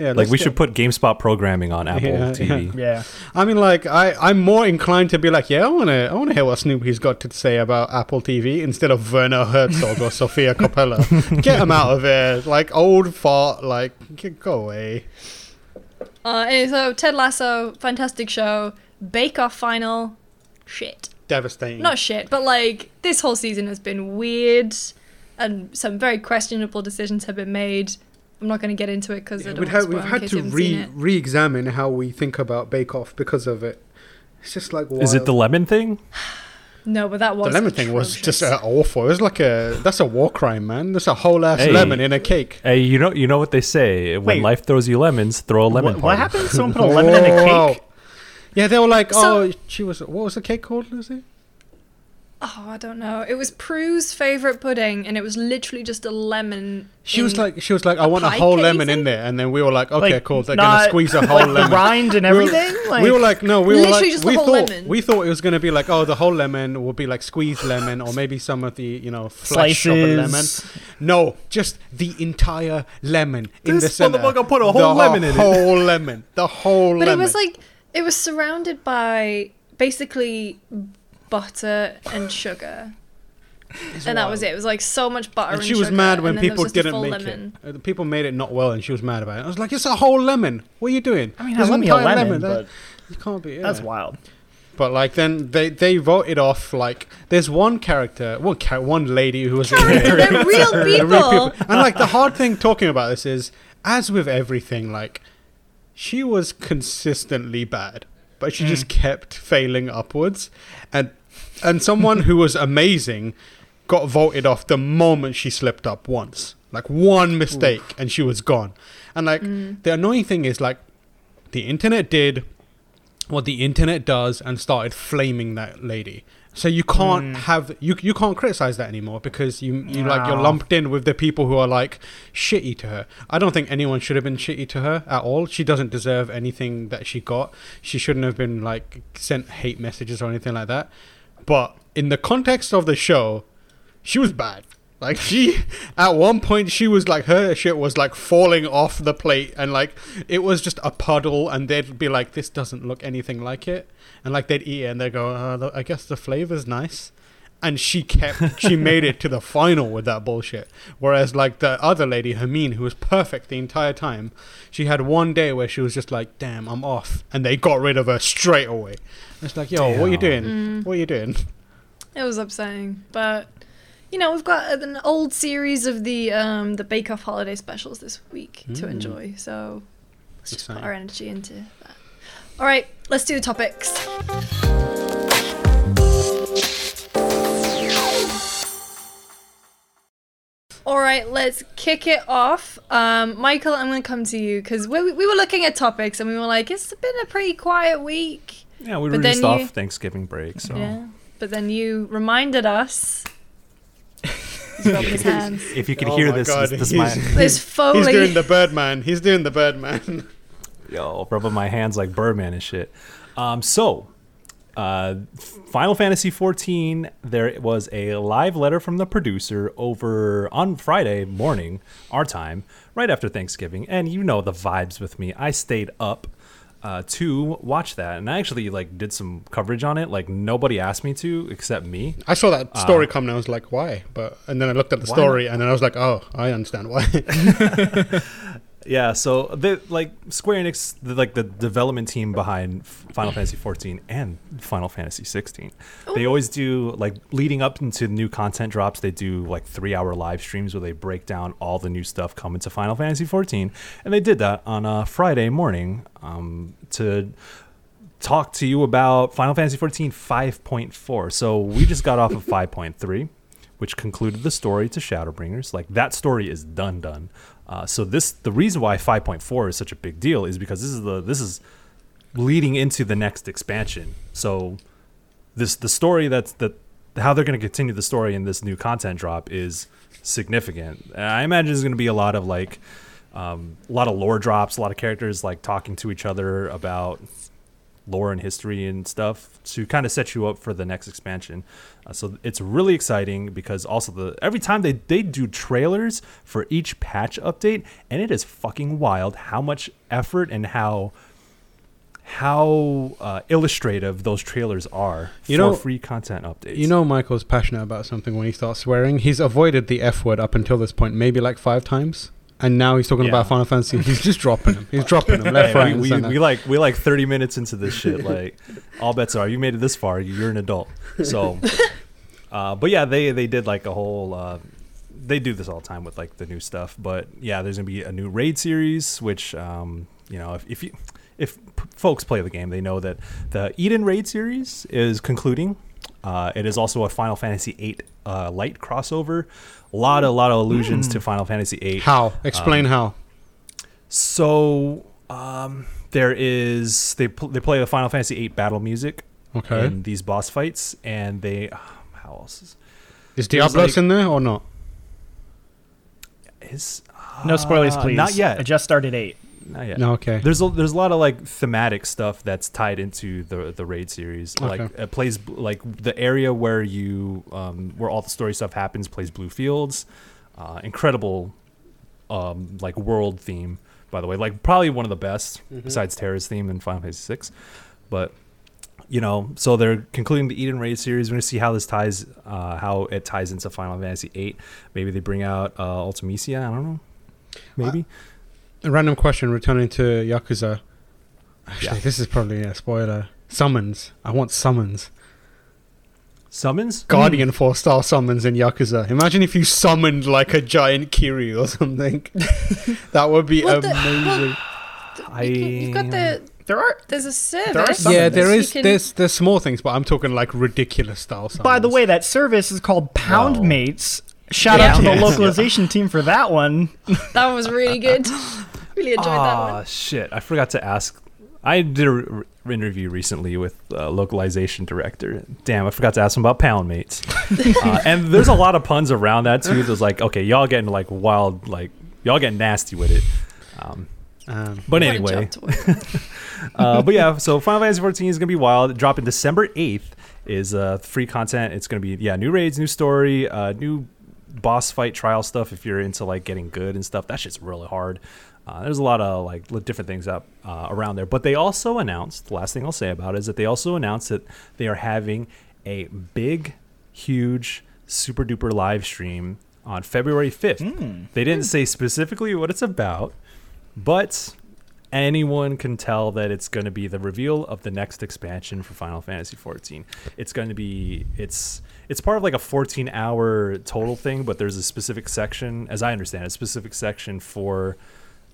First. Yeah, Like we get- should put GameSpot programming on Apple Yeah, TV. Yeah. I mean, like, I I'm more inclined to be like, yeah, I wanna I wanna hear what Snoopy's got to say about Apple TV instead of Werner Herzog or [LAUGHS] Sofia Coppola. [LAUGHS] Get them out of here, like old fart. Like, get, go away. Uh, and so Ted Lasso, fantastic show. Bake Off final, shit. Devastating. Not shit, but like this whole season has been weird, and some very questionable decisions have been made. I'm not going to get into it because Yeah, I don't we've had, to we've had to re re-examine how we think about Bake Off because of it. It's just like Is it the lemon thing? [SIGHS] No, but that was the lemon thing was just uh, awful. It was like a that's a war crime, man. That's a whole ass Hey. lemon in a cake. Hey, you know you know what they say. When Wait. life throws you lemons, throw a lemon. What, what party. happened? Someone put a [LAUGHS] lemon in a cake. Yeah, they were like, So- oh, she was. What was the cake called, Lucy? Oh, I don't know. It was Prue's favorite pudding, and it was literally just a lemon. She was like, she was like, I want a pie whole cake, lemon in there, and then we were like, okay, Like, cool. They're not- gonna squeeze a whole like the lemon. rind and We were- everything. [LAUGHS] Like, we were like, no, we were Literally like, just the we whole thought lemon. we thought it was gonna be like, oh, the whole lemon will be like squeezed lemon, or maybe some of the you know flesh of a lemon. slices. No, just the entire lemon in the This center. motherfucker put a The whole lemon in it. whole lemon. The whole But lemon. it was like it was surrounded by basically butter and sugar, and that was it. It was like so much butter. and And, she was sugar, mad when and then there people was just a didn't make lemon. it. Uh, The people made it not well, and she was mad about it. I was like, it's a whole lemon. What are you doing? I mean, I There's love me a entire lemon, That- but you can't be. that's wild. But like then they they voted off like there's one character, one char- one lady who was in Character, there. [LAUGHS] they're real They're people. real people. And like the hard thing talking about this is, as with everything, like she was consistently bad, but she just kept failing upwards, and and someone who was amazing got voted off the moment she slipped up once, like one mistake, and she was gone. And like mm. the annoying thing is like the internet did what the internet does and started flaming that lady. So you can't mm. have you you can't criticize that anymore because you you like you're lumped in with the people who are like shitty to her. I don't think anyone should have been shitty to her at all. She doesn't deserve anything that she got. She shouldn't have been like sent hate messages or anything like that. But in the context of the show, she was bad. Like she, [LAUGHS] at one point, she was like her shit was like falling off the plate, and like it was just a puddle, and they'd be like, "This doesn't look anything like it," and like they'd eat it, and they'd go, uh, "I guess the flavor's nice." And she kept, she made it to the final with that bullshit. Whereas like the other lady, Hermine, who was perfect the entire time, she had one day where she was just like, "Damn, I'm off," and they got rid of her straight away. It's like, yo, what are you Damn. doing? What are you doing? It was upsetting, but you know we've got an old series of the um the Bake Off holiday specials this week to Mm. enjoy. So let's just put our energy into that. All right, let's do the topics. All right, let's kick it off. Um, Michael, I'm going to come to you because we, we were looking at topics and we were like, it's been a pretty quiet week. Yeah, we But were then just you- off Thanksgiving break, so Yeah. But then you reminded us. [LAUGHS] He's rubbing his hands. if you could Oh hear this, God, this, this he's- my There's Foley. He's doing the Birdman. He's doing the Birdman. yo rubbing my hands like Birdman and shit. Um, so, uh, Final Fantasy 14. There was a live letter from the producer over on Friday morning, our time, right after Thanksgiving, and you know the vibes with me. I stayed up. Uh, to watch that, and I actually like did some coverage on it. Like nobody asked me to, except me. I saw that story come and I was like, why? But and then I looked at the story and then I was like, oh, I understand why. [LAUGHS] [LAUGHS] [LAUGHS] Yeah, so they like Square Enix, the, like the development team behind Final Fantasy 14 and Final Fantasy 16. They always do like leading up into new content drops. They do like three hour live streams where they break down all the new stuff coming to Final Fantasy 14, and they did that on a Friday morning um, to talk to you about Final Fantasy 14 5.4. So we just got off of 5.3, which concluded the story to Shadowbringers. Like that story is done, done. Uh, so this the reason why 5.4 is such a big deal is because this is the this is leading into the next expansion. So this the story that's that how they're going to continue the story in this new content drop is significant. And I imagine there's going to be a lot of like um, a lot of lore drops, a lot of characters like talking to each other about lore and history and stuff to kind of set you up for the next expansion. Uh, so it's really exciting because also the every time they they do trailers for each patch update, and it is fucking wild how much effort and how how uh, illustrative those trailers are You for know- free content updates. you know, Michael's passionate about something when he starts swearing. He's avoided the F word up until this point, maybe like five times. And now he's talking Yeah. about Final Fantasy. He's just dropping them. He's dropping them [LAUGHS] left, Hey, right, we, and we, we like we like 30 minutes into this shit [LAUGHS] like all bets are you made it this far you're an adult so [LAUGHS] uh, but yeah they they did like a whole uh, they do this all the time with like the new stuff but yeah there's gonna be a new raid series which um, you know if, if you if p- folks play the game they know that the eden raid series is concluding uh, it is also a final fantasy VIII uh, light crossover a lot a lot of allusions to final fantasy 8 how? Explain Um, how. so um, there is they pl- they play the Final Fantasy VIII battle music Okay. in these boss fights, and they how how else is Is Diablos like- in there or not? is No spoilers, uh, please. Not yet. I just started eight. Not yet. No, okay. There's a there's a lot of like thematic stuff that's tied into the the raid series. Like it plays like the area where you um where all the story stuff happens plays Blue Fields. Uh, incredible um like world theme by the way. Like probably one of the best besides Terra's theme in Final Fantasy VI. But you know, so they're concluding the Eden Raid series. We're gonna see how this ties, uh, how it ties into Final Fantasy VIII. Maybe they bring out uh, Ultimecia. I don't know. Maybe. A random question returning to Yakuza. Actually, Yeah. this is probably a spoiler. Summons. I want summons. Summons. Guardian hmm. four star summons in Yakuza. Imagine if you summoned like a giant Kiryu or something. [LAUGHS] that would be Well, the- amazing. I You can- You've got the There are. there's a service. some yeah, of there You is. can- There's there's small things, but I'm talking like ridiculous style summons. By the way, that service is called Pound No. Mates. Shout out to the Yes. localization team for that one. that was really good. [LAUGHS] really enjoyed that Ah, one. shit! I forgot to ask. I did a r- interview recently with uh, localization director. Damn, I forgot to ask him about pound mates. [LAUGHS] uh, and there's a lot of puns around that too. There's like, okay, y'all getting like wild, like y'all getting nasty with it. Um, Um, but anyway, job to work. [LAUGHS] uh, but yeah, so Final Fantasy 14 is gonna be wild. Dropping December 8th is uh, free content. It's gonna be yeah, new raids, new story, uh, new boss fight trial stuff. If you're into like getting good and stuff, that shit's really hard. Uh, there's a lot of like different things up uh, around there. But they also announced. The last thing I'll say about it is that they also announced that they are having a big, huge, super duper live stream on February 5th. They didn't say specifically what it's about, but anyone can tell that it's going to be the reveal of the next expansion for Final Fantasy 14. It's going to be it's it's part of like a 14 hour total thing, but there's a specific section, as I understand, it, a specific section for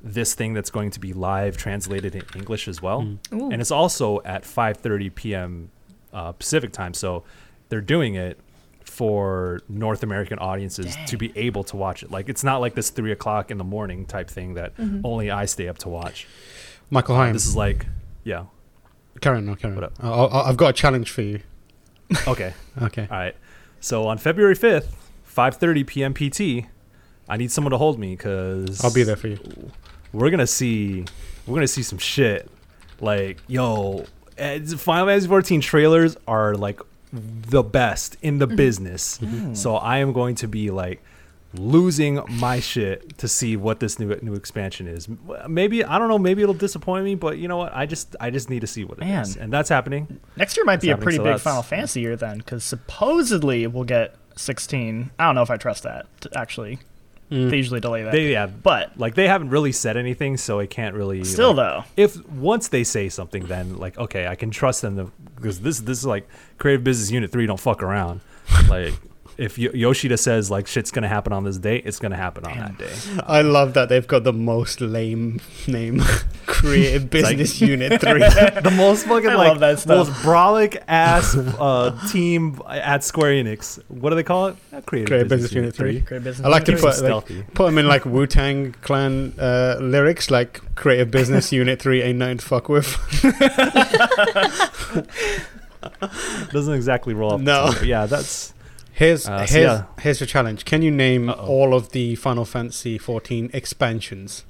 this thing that's going to be live translated in English as well, mm. Ooh. and it's also at 5:30 p.m. Uh, Pacific time. So they're doing it for North American audiences to be able to watch it. Like it's not like this three o'clock in the morning type thing that mm-hmm. only I stay up to watch. Michael uh, Higham. This is like, yeah, Karen, no, Karen. What up? I- I- I've got a challenge for you. [LAUGHS] okay, Okay. all right. So on February fifth, 5:30 p.m. PT, I need someone to hold me because I'll be there for you. We're gonna see, we're gonna see some shit. Like, yo, Final Fantasy 14 trailers are like the best in the mm-hmm. business. Mm-hmm. So I am going to be like losing my shit to see what this new new expansion is. Maybe I don't know. Maybe it'll disappoint me, but you know what? I just I just need to see what it is, Man. and that's happening. Next year might be a pretty so big Final Fantasy year then, because supposedly we'll get 16. I don't know if I trust that. Actually, Mm. they usually delay that. They yeah, but like they haven't really said anything, so I can't really still, like, though, if once they say something, then like okay, I can trust them because this this is like creative business unit three. Don't fuck around. like if Yo- Yoshida says like shit's gonna happen on this date, it's gonna happen on that day. I love that they've got the most lame name. [LAUGHS] Creative Business [LAUGHS] Unit 3. the most fucking I like love that most brolic ass uh, team at Square Enix. What do they call it? Uh, creative, Creative business, Business Unit 3. Great business. I like to put like, put them in like Wu Tang Clan uh, lyrics, like Creative Business [LAUGHS] Unit 3 ain't nothing to fuck with. Doesn't exactly roll off. No. yeah, that's Here's Uh, so here's yeah. here's your challenge. Can you name Uh-oh. all of the Final Fantasy 14 expansions?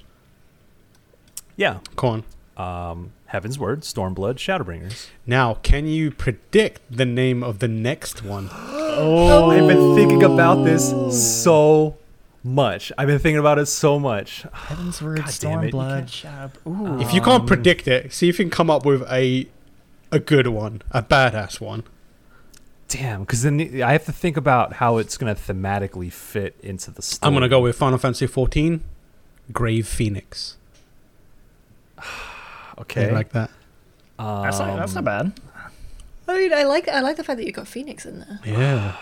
yeah. Go on. Um, Heavensward, Stormblood, Shadowbringers. Now, can you predict the name of the next one? [GASPS] Oh, I've been thinking about this so much. I've been thinking about it so much. Heavensward, God damn it, you Stormblood, can't- Shadow. If you can't Um, predict it, see if you can come up with a a good one, a badass one. Damn, because then I have to think about how it's going to thematically fit into the story. I'm gonna go with Final Fantasy 14, Grave Phoenix. [SIGHS] okay. Okay. like that. that's, not, that's Um, not bad. I mean, I like I like the fact that you got Phoenix in there. Yeah.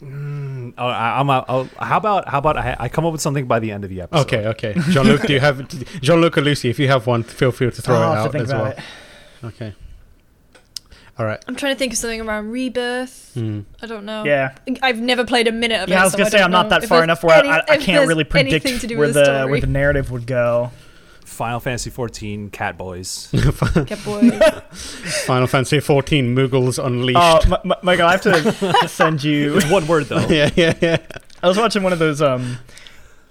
[SIGHS] mm, oh, I, I'm. out- I'll, how about how about I, I come up with something by the end of the episode? Okay, okay. Jean Luc, do you have [LAUGHS] Jean Luc or Lucy? If you have one, feel free to throw I'll it have to out think as about well. it. Okay. All right. I'm trying to think of something around Rebirth. Hmm. I don't know. Yeah. I've never played a minute of it. Yeah, I was gonna say I'm not that far enough where any- I, I can't really predict to do where with the where the narrative would go. Final Fantasy 14 Cat Boys. [LAUGHS] Get boys. [LAUGHS] Final Fantasy 14 Muggles Unleashed. Oh, M- M- Michael, I have to [LAUGHS] send you. One word though. yeah, yeah, yeah. I was watching one of those. Um,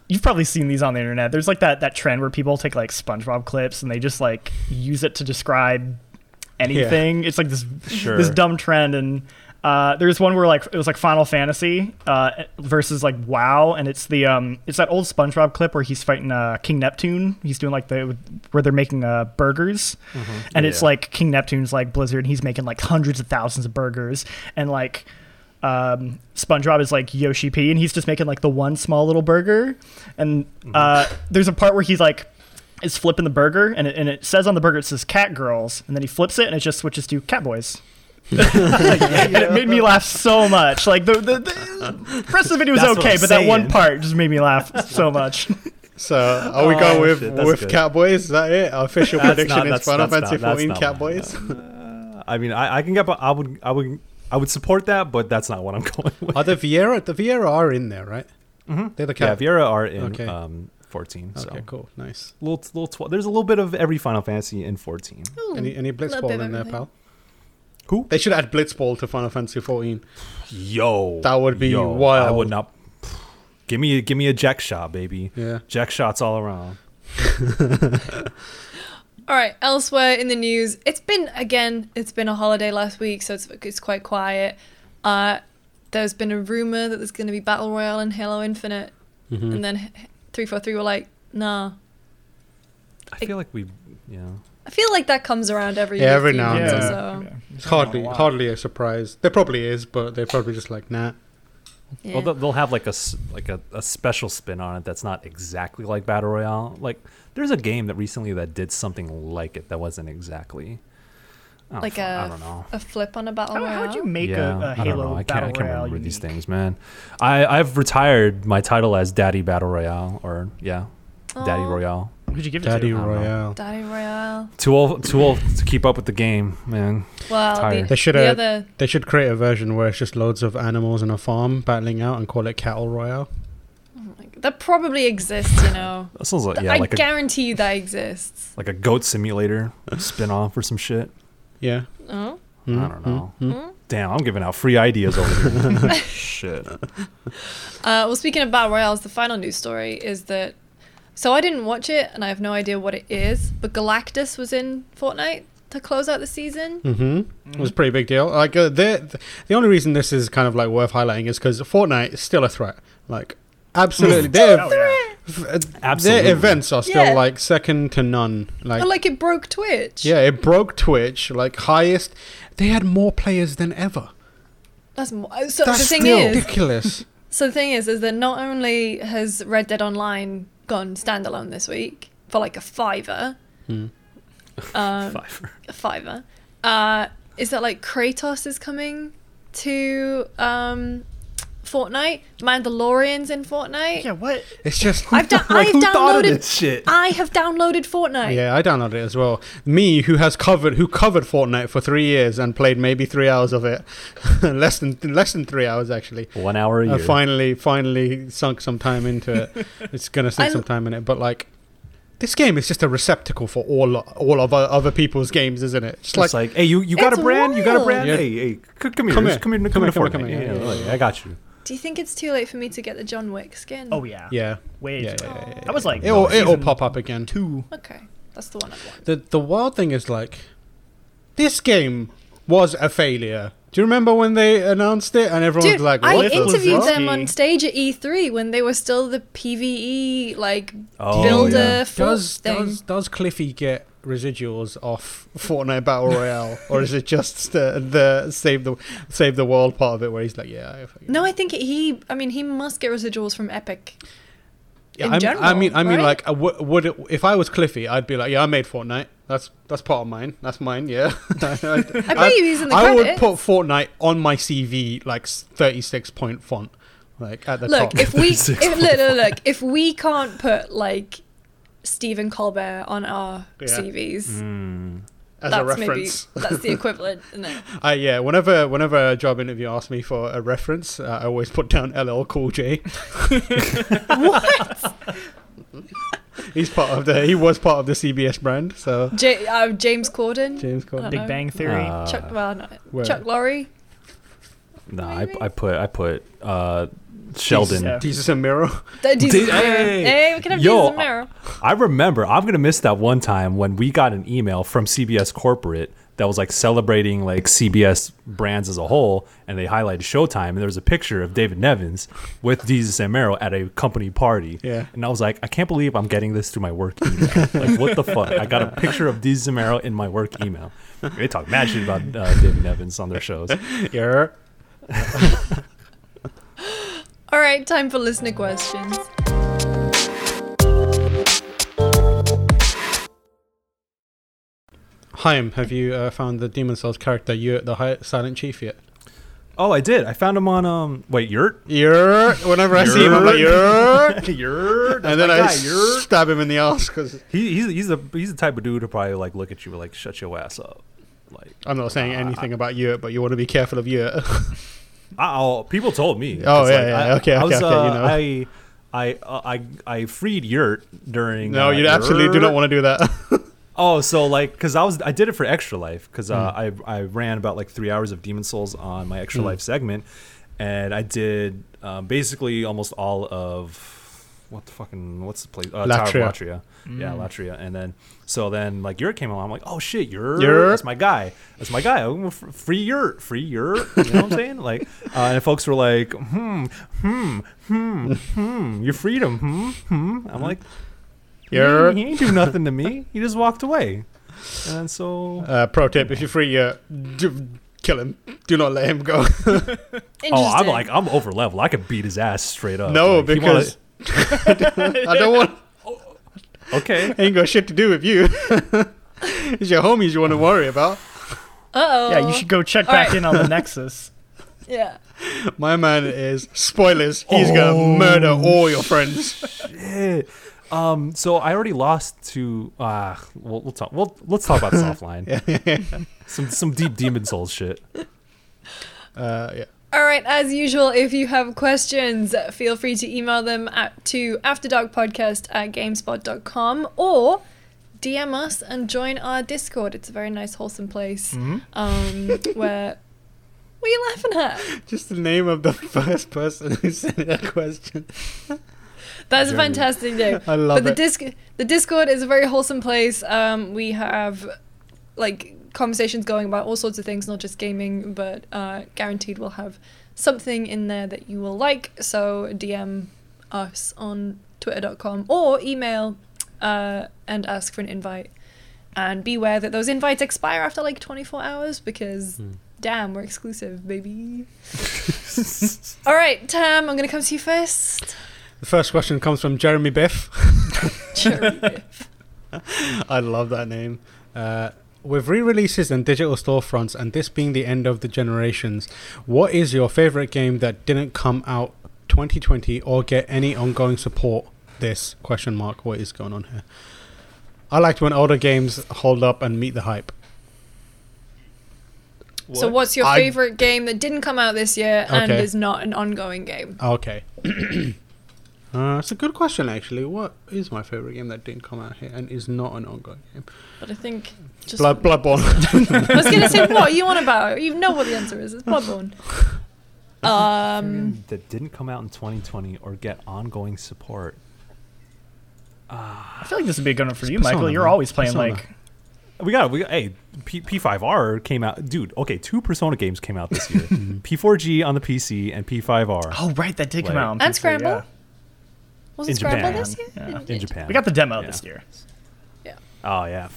you've probably seen these on the internet. There's like that that trend where people take like SpongeBob clips and they just like use it to describe anything. It's like this Sure. this dumb trend and. Uh, there's one where like it was like Final Fantasy uh, versus like WoW, and it's the um it's that old SpongeBob clip where he's fighting uh, King Neptune. He's doing like the where they're making uh, burgers, and it's like King Neptune's like Blizzard, and he's making like hundreds of thousands of burgers, and like um, SpongeBob is like Yoshi P, and he's just making like the one small little burger. And uh, there's a part where he's like is flipping the burger, and it, and it says on the burger it says Cat Girls, and then he flips it, and it just switches to Cat Boys. [LAUGHS] and it made me laugh so much. Like the the, the rest of the video was That's okay, I'm but that one part just made me laugh so much. [LAUGHS] So, are we going Oh, with shit, with good. Catboys? Is that it? Our official That's prediction not- is that's- Final that's Fantasy not- 14 that's Catboys. I mean, I, I can get. but I would. I would. I would support that, but that's not what I'm [LAUGHS] going with. Are the Viera? The Viera are in there, right? Mm-hmm. They're the Yeah, cat. Viera are in Okay. um, 14. So okay, cool, nice. little, little tw- there's a little bit of every Final Fantasy in 14. Ooh, Any any little Blitzball in there, pal? Who? They should add Blitzball to Final Fantasy 14. Yo, That would be yo, I would not. Give me, give me a Jecht shot, baby. Yeah. Jecht shots all around. [LAUGHS] All right. Elsewhere in the news, it's been again. It's been a holiday last week, so it's it's quite quiet. Uh, there's been a rumor that there's going to be battle royale in Halo Infinite, Mm-hmm. and then three four three were like, nah. I feel like we, yeah. I feel like that comes around every year. Yeah, every now and months or then. so. It's hardly hardly a surprise. There probably is, but they're probably just like, nah. Yeah. Well, they'll- they'll have like a s- like a, a special spin on it that's not exactly like battle royale. Like there's a game that recently that did something like it that wasn't exactly. I don't like fu- I a don't know. a flip on a battle royale. how'd you make yeah, a, a I don't Halo know. I can't, I can't royale remember these things, man. I I've retired my title as Daddy Battle Royale, or yeah, Daddy Royale. Who'd you give it Daddy to? I. Royale. Daddy Royale. Too old, too old to keep up with the game, man. Well, the, They should the have- other They should create a version where it's just loads of animals in a farm battling out and call it Cattle Royale. Oh that probably exists, you know. [LAUGHS] That sounds like yeah, I like a guarantee you that exists. like a goat simulator spin off or some shit. Yeah. Oh. I don't know. Damn, I'm giving out free ideas over here. [LAUGHS] shit. [LAUGHS] Uh, well, speaking of battle royales, the final news story is that. So I didn't watch it, and I have no idea what it is. But Galactus was in Fortnite to close out the season. Mm-hmm. It was a pretty big deal. Like uh, the the only reason this is kind of like worth highlighting is because Fortnite is still a threat. Like absolutely, their Oh, yeah. Absolutely. their events are still Yeah. like second to none. Like, Oh, like it broke Twitch. yeah, it broke Twitch. Like highest, they had more players than ever. That's mo- uh, so. That's the thing still is, ridiculous. [LAUGHS] so the thing is, is that not only has Red Dead Online gone standalone this week for like a fiver, Hmm. [LAUGHS] um, [LAUGHS] Fiver. a fiver, uh, is that like Kratos is coming to um, Fortnite. Mandalorian's in Fortnite. Yeah, what? It's just I've done. Like, I've who thought of downloaded. this shit? I have downloaded Fortnite. Yeah, I downloaded it as well. Me, who has covered, who covered Fortnite for three years and played maybe three hours of it, [LAUGHS] less than less than three hours actually. One hour a I year. finally, finally sunk some time into it. [LAUGHS] it's gonna sink I some time in it, but like, this game is just a receptacle for all all of uh, other people's games, isn't it? Just It's like, like, hey, you, you got a brand? You got a brand? Yeah. Hey, hey, c- come here. Come Just here. Come here. Come, Come here. here, come here, Fortnite. come here. You. Do you think it's too late for me to get the John Wick skin? Oh yeah. yeah, Way yeah, too- yeah, yeah, oh. yeah. That was like it'll it'll pop up again. two. Okay, that's the one I want. The the wild thing is like, this game was a failure. Do you remember when they announced it and everyone Dude, was like, I "What the interviewed fuck?" them on stage at E3 when they were still the PVE like Oh, builder yeah. fort Does thing. does does Cliffy get residuals off Fortnite Battle Royale, or is it just the, the save the save the world part of it where he's like, yeah, I No, I think he. I mean, he must get residuals from Epic. yeah, in I'm- general, I mean, I mean, right? like, uh, would, would it, if I was Cliffy, I'd be like, yeah, I made Fortnite. That's that's part of mine. That's mine. Yeah. [LAUGHS] I, I bet you using the I would put Fortnite on my CV like 36 point font, like at the Look, top. if we [LAUGHS] if, 36 look, look, look, if we can't put like Stephen Colbert on our Yeah. CVs, Mm. as that's a reference. maybe [LAUGHS] that's the equivalent, isn't it? [LAUGHS] Uh, yeah, whenever whenever a job interview asks me for a reference, uh, I always put down LL Cool J. [LAUGHS] What? He's part of the. He was part of the CBS brand. So J- uh, James Corden. James Corden. Big know. Bang Theory. Uh, Chuck, well, no, Chuck Lorre. No, I, I put I put uh, Sheldon. Yeah. Desus and Mero. Desus Mero. hey! hey, we can have Yo, Desus and Mero. I remember. I'm gonna miss that one time when we got an email from CBS corporate that was like celebrating like CBS brands as a whole, and they highlighted Showtime, and there was a picture of David Nevins with Desus and Mero at a company party. Yeah. and I was like, I can't believe I'm getting this through my work email. [LAUGHS] like, what the fuck? I got a picture of Desus and Mero in my work email. They talk mad shit about uh, David Nevins on their shows. [LAUGHS] Yeah. All right, time for listener questions. Chaim, have you uh, found the Demon Souls character, you the Hi- Silent Chief yet? Oh, I did. I found him on um. Wait, Yurt. Yurt. Whenever I see him, I'm like, yeah. Yurt. [LAUGHS] And then I stab him in the ass because [LAUGHS] He, he's he's a he's the type of dude to probably like look at you like shut your ass up. Like I'm not saying Uh, anything about Yurt, but you want to be careful of you. [LAUGHS] oh, people told me. Oh yeah, like, yeah, I, okay, I was, okay, okay, you uh, know. I I uh, I I freed Yurt during. no, uh, you absolutely do not want to do that. [LAUGHS] Oh, so like, because I was I did it for Extra Life because uh, Hmm. I I ran about like three hours of Demon Souls on my Extra Mm. Life segment, and I did um, basically almost all of what the fucking what's the place uh, Tower of Latria. Latria, yeah, Latria, and then so then like Yurt came along, I'm like, oh shit, Yurt, Yurt. that's my guy, that's my guy, I'm f- free Yurt, free Yurt, you know what I'm saying? Like, uh, and folks were like, hmm, hmm, hmm, hmm, your freedom, hmm, hmm. I'm like. He, Yurt. he ain't do nothing to me. He just walked away. And so Uh, pro tip: If you free you, do, kill him. Do not let him go. [LAUGHS] Oh, I'm like I'm over level. I could beat his ass straight up. no, Like, because [LAUGHS] I don't want. okay. Ain't got shit to do with you. [LAUGHS] it's your homies you want to worry about. Uh oh. Yeah, you should go check All back right. in on the Nexus. [LAUGHS] Yeah. My man is spoilers. He's gonna Oh, murder all your friends. Shit. Um. So I already lost to. Uh. We'll, we'll talk. We'll let's talk about this offline. some some deep demon souls shit. Uh, yeah. All right, as usual, if you have questions, feel free to email them at, to afterdarkpodcast at gamespot.com or DM us and join our Discord. It's a very nice, wholesome place Mm-hmm. um, [LAUGHS] where. What are you laughing at? Just the name of the [LAUGHS] first person who sent that question. That's a fantastic name. I love but the it. disc the Discord is a very wholesome place. Um, we have like conversations going about all sorts of things, not just gaming, but uh, guaranteed we'll have something in there that you will like. So DM us on twitter.com or email uh, and ask for an invite. And beware that those invites expire after like 24 hours because damn, we're exclusive, baby. [LAUGHS] All right, Tam, I'm going to come to you first. The first question comes from Jeremy Biff. [LAUGHS] Cherry Biff. [LAUGHS] I love that name. Uh, with re-releases and digital storefronts, and this being the end of the generations, what is your favorite game that didn't come out 2020 or get any ongoing support? This question mark. What is going on here? I liked when older games hold up and meet the hype. So, what's your I- favorite game that didn't come out this year and Okay. is not an ongoing game? Okay. [CLEARS THROAT] uh, it's a good question, actually. What is my favorite game that didn't come out here and is not an ongoing game? But I think just Blood, Bloodborne. [LAUGHS] I was gonna [LAUGHS] say what you want about? You know what the answer is. It's Bloodborne. [LAUGHS] Um, that didn't come out in 2020 or get ongoing support. I feel like this would be a good one for you, Persona, Michael. You're man. always playing Persona. like We got we got, hey P, P5R came out, dude. Okay, two Persona games came out this year. P4G on the PC and P5R Oh right, that did come out. on And PC, Scramble? yeah. Was In it Scramble Japan. this year? Yeah. in Japan. We got the demo Yeah. this year. Yeah. Oh yeah.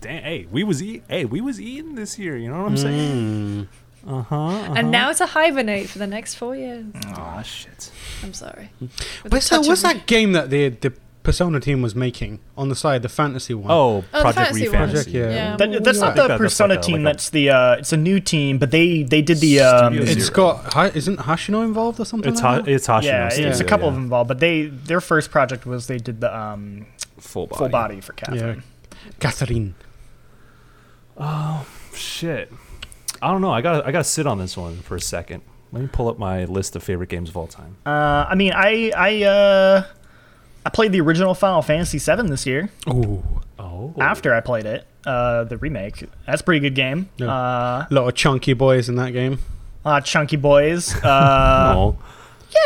Damn, hey, we was eat. Hey, we was eating this year. You know what I'm saying? Mm. Uh huh. And now it's a hibernate for the next four years. Oh shit. I'm sorry. [LAUGHS] With a What's that, what's that game that the the Persona team was making on the side, the fantasy one? Oh, the Project fantasy. Refantasy. Project, yeah. Yeah. That, that's Yeah. not I the that- that's Persona like a- team. like a- that's the. Uh, it's a new team, but they they did the. Um, Studio it's Zero. got Hi- isn't Hashino involved or something? It's like that? it's Hashino. yeah, Studio, it's a couple yeah. of them involved, but they their first project was they did the um, full body. full body for Catherine. Catherine. Oh shit. I don't know. I got I got to sit on this one for a second. Let me pull up my list of favorite games of all time. Uh, I mean, I I uh, I played the original Final Fantasy VII this year. Ooh, Oh, After I played it, uh, the remake. That's a pretty good game. Yeah. Uh, a lot of chunky boys in that game. a lot of chunky boys. [LAUGHS] Uh, Oh.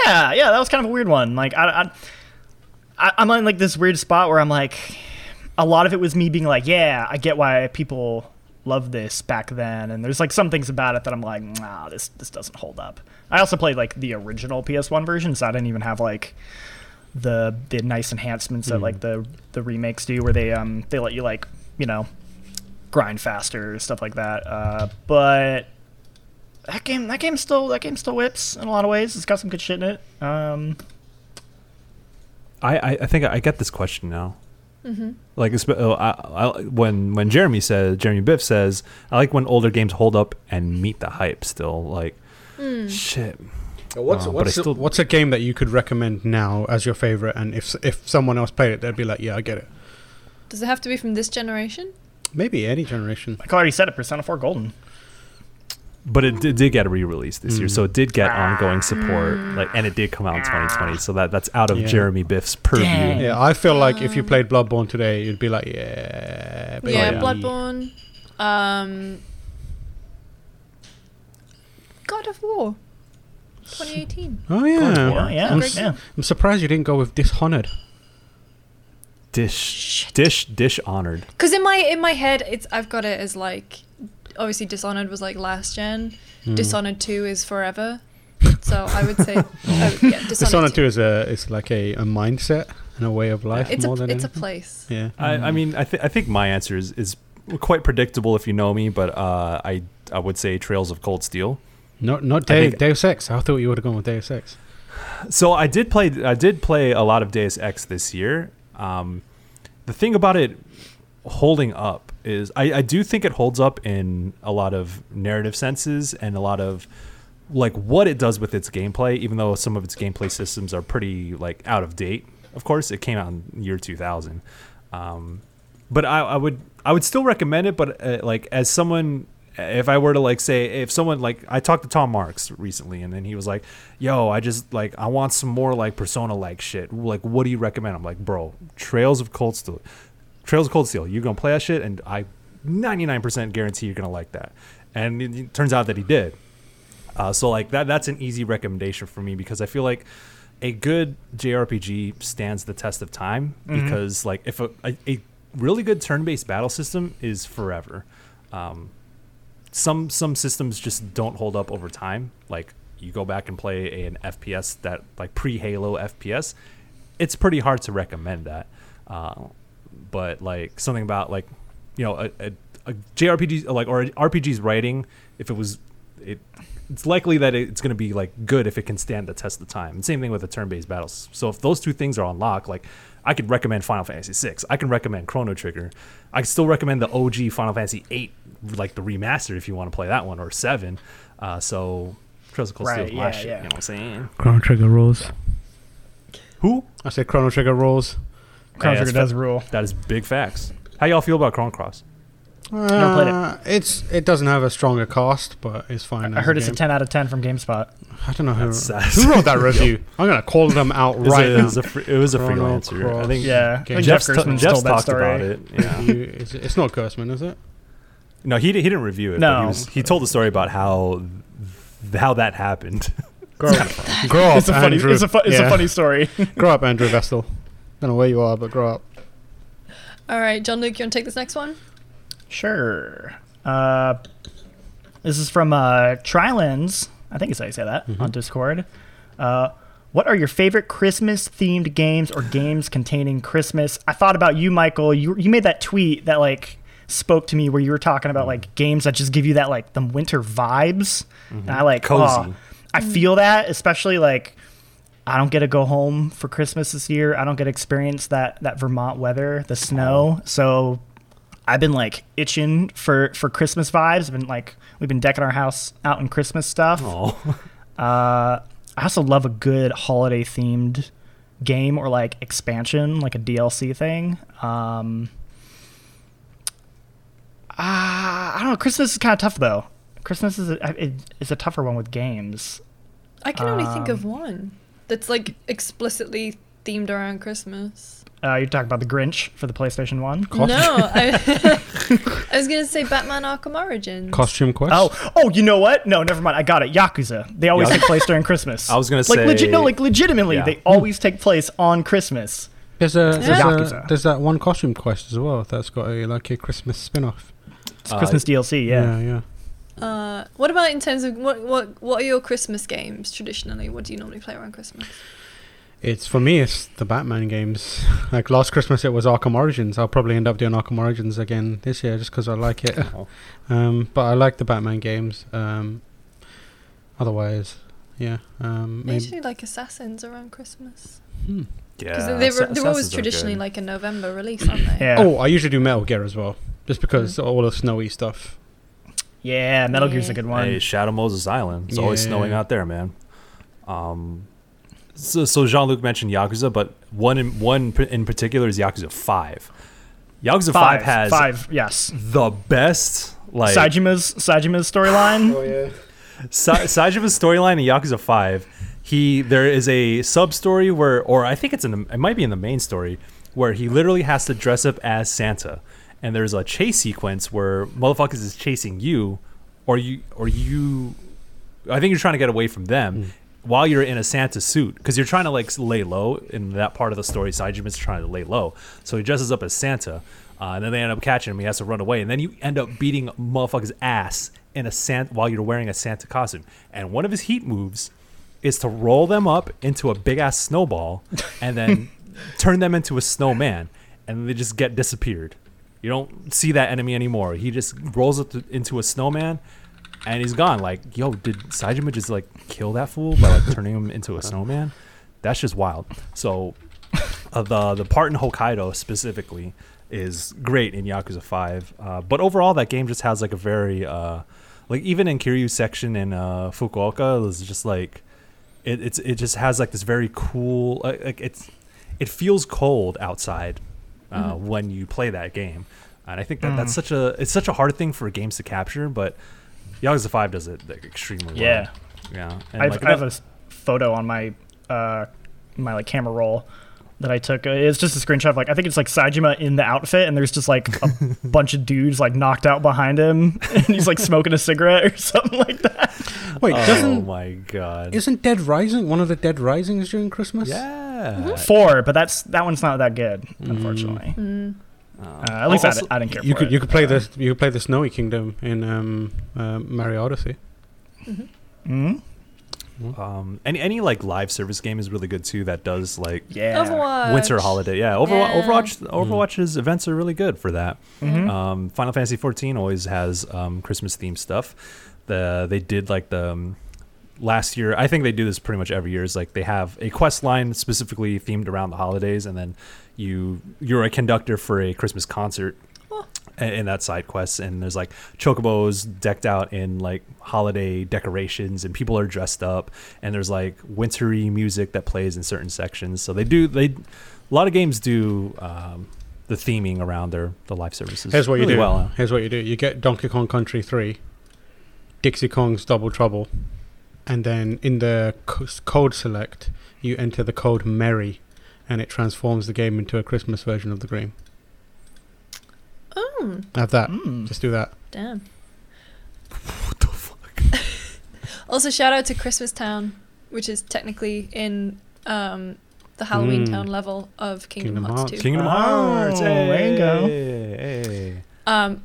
Yeah, yeah, that was kind of a weird one. Like I, I, I, I'm in like this weird spot where I'm like, a lot of it was me being like, yeah, I get why people love this back then, and there's like some things about it that I'm like, nah, this this doesn't hold up. I also played like the original PS1 version, so I didn't even have like the the nice enhancements that like the the remakes do, where they um they let you like you know grind faster stuff like that. Uh, but that game that game still that game still whips in a lot of ways. It's got some good shit in it. Um, I, I, I think I get this question now. Like espe- oh, I, I, when when Jeremy says Jeremy Biff says I like when older games hold up and meet the hype. Still, like shit. What's Uh, what's, still- a, what's a game that you could recommend now as your favorite? And if if someone else played it, they'd be like, yeah, I get it. Does it have to be from this generation? Maybe any generation. like I already said it, Persona 4 Golden. But it did, did get a re-release this year, Mm. so it did get ongoing support. Like, and it did come out in 2020, so that that's out of Yeah. Jeremy Biff's purview. Dang. Yeah, I feel like if you played Bloodborne today, you'd be like, yeah, baby. yeah, yeah. Bloodborne. Um, God of War. 2018. Oh yeah, Yeah, yeah, I'm, Great yeah. I'm surprised you didn't go with Dishonored. Dish, dish, dish honored. Because in my in my head, it's I've got it as like obviously Dishonored was like last gen. Hmm. Dishonored Two is forever. So I would say, [LAUGHS] I would, yeah, Dishonored, Dishonored 2. Is a it's like a, a mindset and a way of life It's a more than it's a place. yeah. I, I mean, I, th- I think my answer is, is quite predictable if you know me, but uh, I I would say Trails of Cold Steel. Not not I De- think- Deus Ex. I thought you would have gone with Deus Ex. So I did play I did play a lot of Deus Ex this year. Um, the thing about it holding up is I, I do think it holds up in a lot of narrative senses and a lot of like what it does with its gameplay, even though some of its gameplay systems are pretty like out of date. Of course, it came out in year 2000. Um, but I, I would I would still recommend it. But uh, like as someone, if I were to like say if someone like I talked to Tom Marks recently, and then he was like, "Yo, I just like I want some more like Persona like shit. Like, what do you recommend?" I'm like, "Bro, Trails of Cold Steel, Trails of Cold Steel. You're gonna play that shit, and I 99% guarantee you're gonna like that." And it, it turns out that he did. Uh, so like that that's an easy recommendation for me because I feel like a good JRPG stands the test of time because like if a, a, a really good turn-based battle system is forever. Um, some some systems just don't hold up over time. Like you go back and play an FPS that like pre-Halo FPS, it's pretty hard to recommend that. Uh, but like something about like you know a, a, a JRPG like or RPG's writing, if it was it it's likely that it's going to be like good if it can stand the test of time. And same thing with the turn-based battles. So if those two things are unlocked, like I could recommend Final Fantasy VI, I can recommend Chrono Trigger, I can still recommend the OG Final Fantasy VIII, like the remaster if you want to play that one, or seven. Uh, so Trails of Cold Steel my yeah, shit. yeah. You know what I'm saying? Chrono Trigger rules. Who? I said Chrono Trigger rules. Chrono Hey, Trigger does fa- rule. That is big facts. How y'all feel about Chrono Cross? Never played it. Uh, It's it doesn't have a stronger cast, but it's fine. I as heard it's a 10 out of 10 from GameSpot. I don't know who, who wrote that [LAUGHS] review. I'm gonna call them out It was right a, it now. was a, free, it was a Chrono freelancer. I think Yeah, I think Jeff Jeff's, t- Jeff's told that talked story. about it. Yeah. It's, it's not Gerstmann, is it? No, he, he didn't review it. But he, No. was, he told the story about how how that happened. [LAUGHS] Grow, grow up, It's a funny, Andrew. it's a, fu- it's Yeah. a funny story. [LAUGHS] grow up, Andrew Vestal. Don't know where you are, but grow up. All right, Jean Luc, you want to take this next one? Sure. Uh, this is from uh, Trilens. I think it's how you say that Mm-hmm. on Discord. Uh, what are your favorite Christmas themed games or games containing Christmas? I thought about you, Michael. You you made that tweet that like spoke to me where you were talking Mm-hmm. about like games that just give you that like the winter vibes. And I like Cozy. oh, I feel that especially like I don't get to go home for Christmas this year. I don't get to experience that that Vermont weather, the snow. So I've been like itching for for Christmas vibes. I've been like we've been decking our house out in Christmas stuff. Oh, [LAUGHS] Uh, I also love a good holiday themed game or like expansion, like a DLC thing. Um, ah, I don't know. Christmas is kind of tough though. Christmas is a, it, is a tougher one with games. I can only think Um, of one that's like explicitly themed around Christmas. Uh, you're talking about the Grinch for the PlayStation One. Costume, No, [LAUGHS] I, [LAUGHS] I was gonna say Batman Arkham Origins. costume quest. Oh, oh, you know what? No, never mind. I got it. Yakuza. They always Yakuza. take place during Christmas. [LAUGHS] I was gonna like say- legit. No, like legitimately, Yeah. they always take place on Christmas. There's a there's, Yakuza. a there's that one costume quest as well that's got a like a Christmas spin-off. It's Uh, Christmas DLC. Yeah. yeah. yeah. Uh, what about in terms of what what what are your Christmas games traditionally? What do you normally play around Christmas? It's for me. It's the Batman games. [LAUGHS] Like last Christmas, it was Arkham Origins. I'll probably end up doing Arkham Origins again this year just because I like it. Oh. [LAUGHS] Um, but I like the Batman games. Um, otherwise, yeah. Um, maybe. usually like Assassins around Christmas Hmm. because Yeah, they, Assa- were, they were always traditionally good. like a November release, [COUGHS] aren't they? Yeah. Oh, I usually do Metal Gear as well, just because all the snowy stuff. Yeah. Metal Gear's a good one. Hey, Shadow Moses Island. It's always snowing out there, man. Um, so, so Jean Luc mentioned Yakuza, but one in, one in particular is Yakuza Five. Yakuza Five, five. has five. Yes. the best like Saejima's Saejima's storyline. oh yeah. Sa- Saejima's storyline in Yakuza Five. He there is a sub story where, or I think it's in the, it might be in the main story where he literally has to dress up as Santa, and there's a chase sequence where motherfuckers is chasing you, or you or you, I think you're trying to get away from them. Hmm. While you're in a Santa suit, because you're trying to like lay low in that part of the story, Saejima's trying to lay low, so he dresses up as Santa, uh, and then they end up catching him. He has to run away, and then you end up beating motherfucker's ass in a Santa while you're wearing a Santa costume. And one of his heat moves is to roll them up into a big ass snowball [LAUGHS] and then turn them into a snowman, and they just get disappeared. You don't see that enemy anymore. He just rolls it into a snowman, and he's gone. Like, yo, did Saejima just like kill that fool by like turning him into a snowman? That's just wild. So, uh, the the part in Hokkaido specifically is great in Yakuza Five, uh, but overall that game just has like a very uh, like even in Kiryu's section in uh, Fukuoka is just like it, it's it just has like this very cool like, like it's it feels cold outside uh, when you play that game, and I think that that's such a it's such a hard thing for games to capture, but Yakuza Five does it like, extremely well. Yeah. yeah. And, I have, like, I have a photo on my uh my like camera roll that I took. Uh, It's just a screenshot of like I think it's like Saejima in the outfit, and there's just like a [LAUGHS] bunch of dudes like knocked out behind him, [LAUGHS] and he's like smoking a cigarette or [LAUGHS] something like that. Wait, oh doesn't Oh my god! isn't Dead Rising one of the Dead Risings during Christmas? yeah. Four, but that's that one's not that good, unfortunately. Uh, at least I Also- di- I, didn't care You for could it. you could play the you could play the Snowy Kingdom in um, uh, Mario Odyssey. Mhm. Um, any any like live service game is really good too. That does like Yeah. Overwatch. winter holiday. Yeah, Overwatch. Yeah. Overwatch. Overwatch's events are really good for that. Mhm. Um, Final Fantasy 14 always has um, Christmas themed stuff. The they did like the um, last year. I think they do this pretty much every year. Is like they have a quest line specifically themed around the holidays, and then you you're a conductor for a Christmas concert. a- In that side quest, and there's like chocobos decked out in like holiday decorations, and people are dressed up, and there's like wintry music that plays in certain sections. So they do they, a lot of games do um, the theming around their the live services. Here's what you do. Well, Here's what you do. You get Donkey Kong Country 3, Dixie Kong's Double Trouble, and then in the code select, you enter the code Merry, and it transforms the game into a Christmas version of the game. Oh, Have that. Mm. Just do that. damn. [LAUGHS] what the fuck? [LAUGHS] Also, shout out to Christmas Town, which is technically in um, the Halloween Mm. Town level of Kingdom, Kingdom Hearts Hearts. 2. Kingdom Oh, Hearts. there you go. Hey, hey. Um,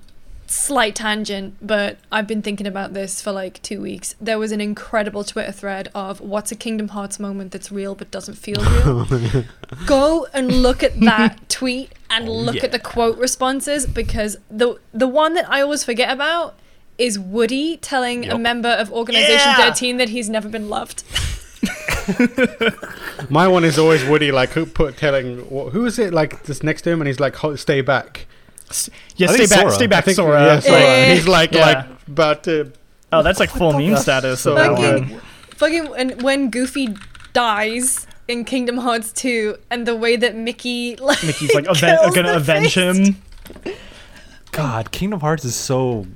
slight tangent, but I've been thinking about this for like two weeks. There was an incredible Twitter thread of what's a Kingdom Hearts moment that's real but doesn't feel [LAUGHS] real. Go and look at that [LAUGHS] tweet and Oh, look yeah. at the quote responses because the the one that I always forget about is Woody telling a member of Organization Yeah. 13 that he's never been loved. [LAUGHS] My one is always Woody, like who put telling who is it like this next to him, and he's like, "Stay back." Yeah, stay back, Sora. stay back, think Sora. yeah, Sora. Yeah. He's like Yeah. like about to. Oh, that's like full meme status. So Fucking- one. Fucking when, when Goofy dies in Kingdom Hearts 2 and the way that Mickey like Mickey's like [LAUGHS] aven- gonna avenge fist. him. God, Kingdom Hearts is so.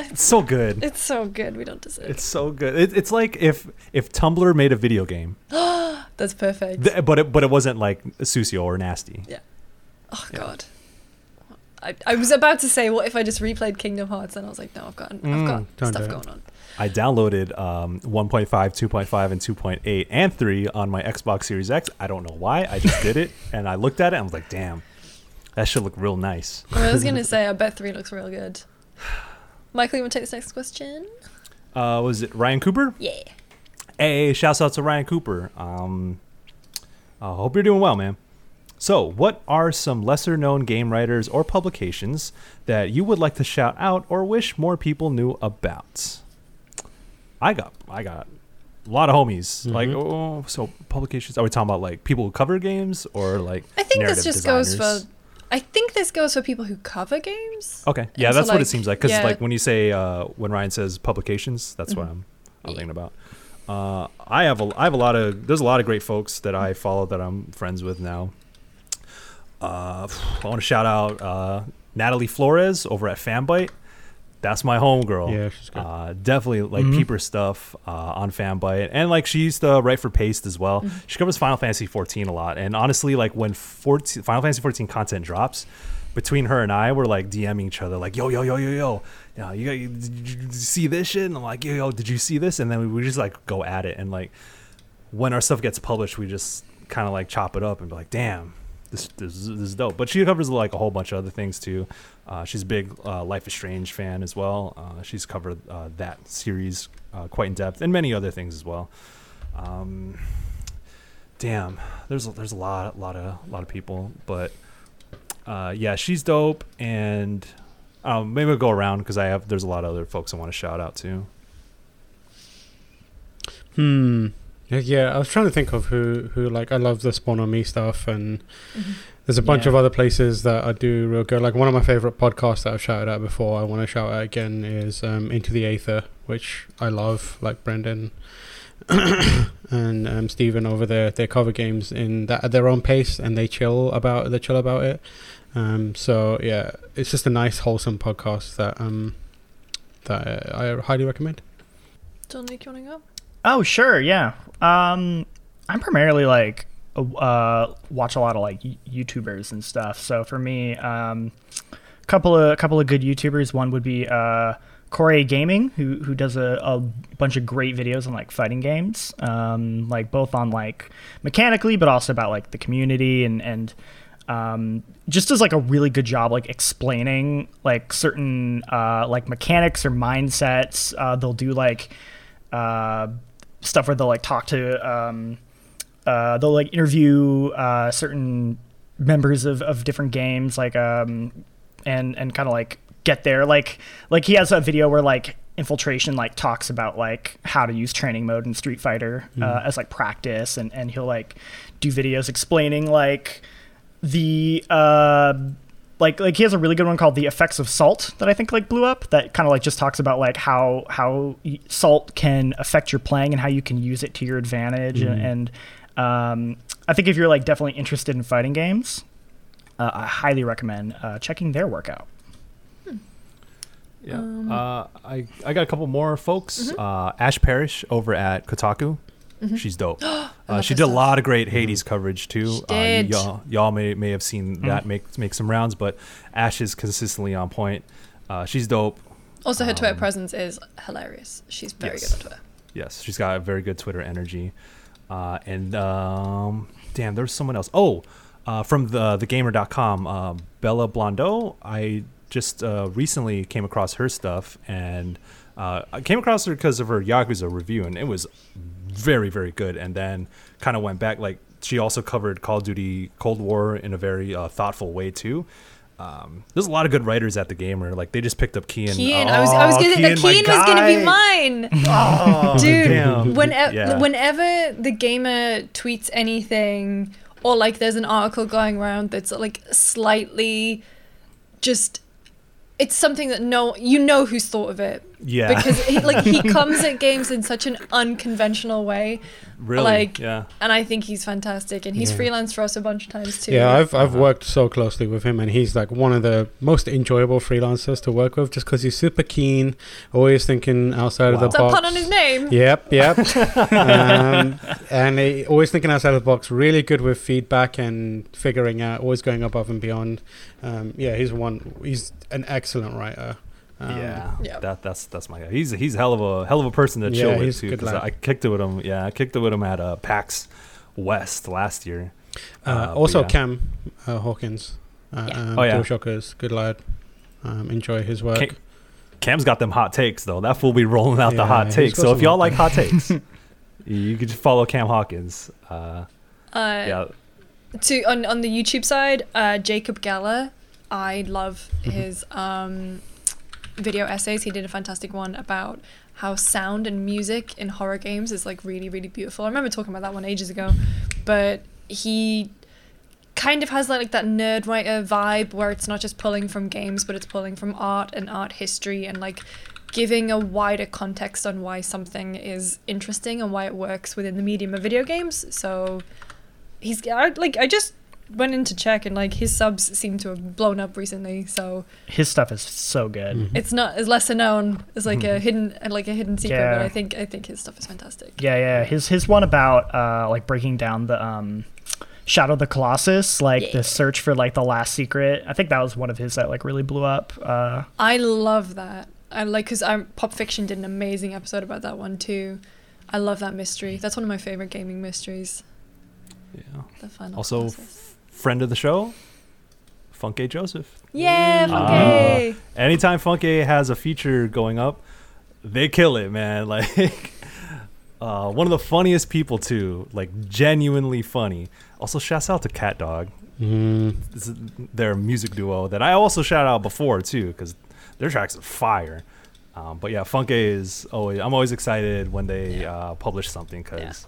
It's so good. It's so good. We don't deserve. It. It's so good. It, it's like if if Tumblr made a video game, [GASPS] That's perfect. th- but it but it wasn't like sucio or nasty. Yeah. Oh god. I, I was about to say, what if I just replayed Kingdom Hearts? And I was like, no, I've got, I've Mm, got don't stuff going on. I downloaded um, 1.5, 2.5, and 2.8 and 3 on my Xbox Series X. I don't know why. I just did it, [LAUGHS] and I looked at it and I was like, damn, that should look real nice. I was gonna [LAUGHS] say, I bet three looks real good. Michael, you want to take this next question? Uh, was it Ryan Cooper? Yeah. Hey, shouts out to Ryan Cooper. Um, I hope you're doing well, man. So, what are some lesser known game writers or publications that you would like to shout out or wish more people knew about? I got, I got a lot of homies. Like, oh, so publications. Are we talking about like people who cover games or like? I think this narrative just goes for. I think this goes for people who cover games. Okay, yeah, And so, that's what it seems like. Because yeah. like when you say uh, when Ryan says publications, that's what I'm, I'm thinking about. Uh, I have a I have a lot of there's a lot of great folks that I follow that I'm friends with now. Uh, [SIGHS] I want to shout out uh, Natalie Flores over at Fanbyte. That's my homegirl. Yeah, she's good. Uh, definitely like peeper stuff uh, on Fanbyte, and like she used to write for Paste as well. She covers Final Fantasy 14 a lot, and honestly, like when 14, Final Fantasy 14 content drops, between her and I, we're like DMing each other, like yo yo yo yo yo, yeah, you you, you see this shit? And I'm like yo yo, did you see this? And then we, we just like go at it, and like when our stuff gets published, we just kind of like chop it up and be like, damn, this, this this is dope. But she covers like a whole bunch of other things too. Uh, she's a big uh, Life is Strange fan as well. Uh, she's covered uh, that series uh, quite in depth and many other things as well. Um, damn, there's a, there's a lot a lot of a lot of people, but uh, yeah, she's dope. And um, maybe we'll go around because I have there's a lot of other folks I want to shout out to. Hmm. Yeah, Yeah, I was trying to think of who who like I love the Spawn on Me stuff, and there's a bunch Yeah. of other places that I do real good. Like one of my favorite podcasts that I've shouted out before, I want to shout out again is um, Into the Aether, which I love. Like Brendan [COUGHS] and um, Stephen over there, they cover games in that at their own pace, and they chill about they chill about it. Um, so yeah, it's just a nice wholesome podcast that um that I highly recommend. Jean Luc, you want to go? Oh, sure, yeah. Um, I'm primarily like uh, watch a lot of like YouTubers and stuff. So for me, um, a couple of a couple of good YouTubers. One would be uh, Core-A Gaming, who who does a, a bunch of great videos on like fighting games, um, like both on like mechanically, but also about like the community and and um, just does like a really good job like explaining like certain uh, like mechanics or mindsets. Uh, they'll do like uh, stuff where they'll like talk to um, uh, they'll like interview uh, certain members of, of different games like um, and and kind of like get there. Like like he has a video where like infiltration like talks about like how to use training mode in street fighter uh, as like practice and and he'll like do videos explaining like the uh like like he has a really good one called the effects of salt that i think like blew up that kind of like just talks about like how how salt can affect your playing and how you can use it to your advantage and, and um i think if you're like definitely interested in fighting games uh, i highly recommend uh, checking their work out Yeah. uh, I I got a couple more folks. Uh, Ash Parrish over at Kotaku. She's dope. [GASPS] uh, she did a lot of great Hades coverage too. Uh, y'all, y'all may may have seen that make make some rounds, but Ash is consistently on point. Uh, she's dope. Also, her Twitter Um, presence is hilarious. She's very yes. good on Twitter. Yes, she's got a very good Twitter energy. Uh, and um, damn, there's someone else. Oh, uh, from the thegamer.com, uh, Bella Blondeau. I just uh, recently came across her stuff, and uh, I came across her because of her Yakuza review, and it was very, very good. And then kind of went back. Like she also covered Call of Duty Cold War in a very uh, thoughtful way too. Um, there's a lot of good writers at the gamer. Like they just picked up Cian. Keen, I was, I was Oh, gonna, the Cian, was gonna be mine. [LAUGHS] Oh, Dude, whenever, Yeah. whenever the gamer tweets anything, or like there's an article going around that's like slightly just, it's something that no, you know who's thought of it. Yeah, because he, like he [LAUGHS] comes at games in such an unconventional way, really. like- yeah. and I think he's fantastic. And he's Yeah. freelanced for us a bunch of times too. Yeah, I've I've Uh-huh. worked so closely with him, and he's like one of the most enjoyable freelancers to work with, just because he's super keen, always thinking outside of Wow. the Is that box. pun on his name? Yep, yep. [LAUGHS] um, and he, always thinking outside of the box. Really good with feedback and figuring out. Always going above and beyond. Um, yeah, he's one. He's an excellent writer. Um, yeah, Yeah. that that's that's my guy. He's he's a hell of a hell of a person to Yeah, chill with too. Because lad. I kicked it with him. Yeah, I kicked it with him at uh, PAX West last year. Uh, Uh, also, yeah. Cam uh, Hawkins. Uh, Yeah. um, Oh, yeah. DualShockers, good lad. Um, enjoy his work. Cam, Cam's got them hot takes though. That fool be rolling out the hot takes. So if y'all like hot takes, [LAUGHS] you could just follow Cam Hawkins. Uh, Uh, yeah, to on on the YouTube side, uh, Jacob Geller, I love his um, video essays. He did a fantastic one about how sound and music in horror games is like really really beautiful. I remember talking about that one ages ago, but he kind of has like that nerd writer vibe where it's not just pulling from games but it's pulling from art and art history and like giving a wider context on why something is interesting and why it works within the medium of video games so he's like I just went in to check and like his subs seem to have blown up recently. So His stuff is so good. Mhm. it's not as lesser known as like a hidden like a hidden secret, but I think I think his stuff is fantastic. Yeah, yeah. His his one about uh like breaking down the um Shadow of the Colossus, like Yeah. the search for like the last secret. I think that was one of his that like really blew up. Uh I love that. I like because I'm Pop Fiction did an amazing episode about that one too. I love that mystery. That's one of my favorite gaming mysteries. yeah. The final. Also, Colossus. F- friend of the show, Funke Joseph. yeah, Ah. okay. Anytime Funke has a feature going up, they kill it, man. [LAUGHS] Like, uh, one of the funniest people too. Like, genuinely funny. Also, shouts out to Cat Dog. Mm. This is their music duo that I also shout out before too, because their tracks are fire. Um, but yeah, Funke is always. I'm always excited when they Yeah. uh, publish something because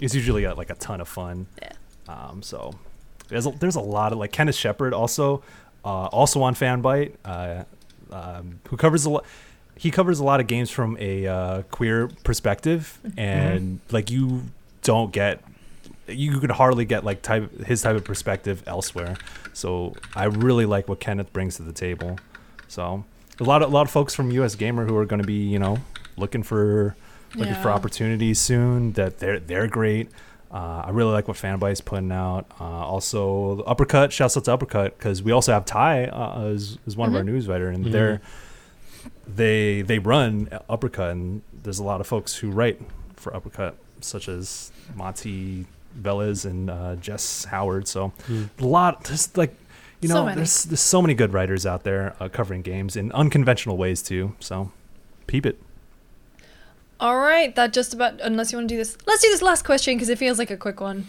it's usually uh like a ton of fun. Yeah. Um, so there's a, there's a lot of like Kenneth Shepard also uh, also on Fanbyte uh, um, who covers a lot. He covers a lot of games from a uh, queer perspective, and like you don't get you could hardly get like type his type of perspective elsewhere. So I really like what Kenneth brings to the table. So a lot of a lot of folks from US Gamer who are going to be you know looking for looking for opportunities soon. That they're they're great. Uh, I really like what Fanbyte's putting out. Uh, also, Uppercut, shouts out to Uppercut because we also have Ty uh, as, as one of our newswriter, and Mhm. they're they they run Uppercut, and there's a lot of folks who write for Uppercut, such as Monty Velez and uh, Jess Howard. So Mm. a lot, just like you know, many. there's there's so many good writers out there uh, covering games in unconventional ways too. So peep it. All right, that just about. Unless you want to do this, let's do this last question because it feels like a quick one.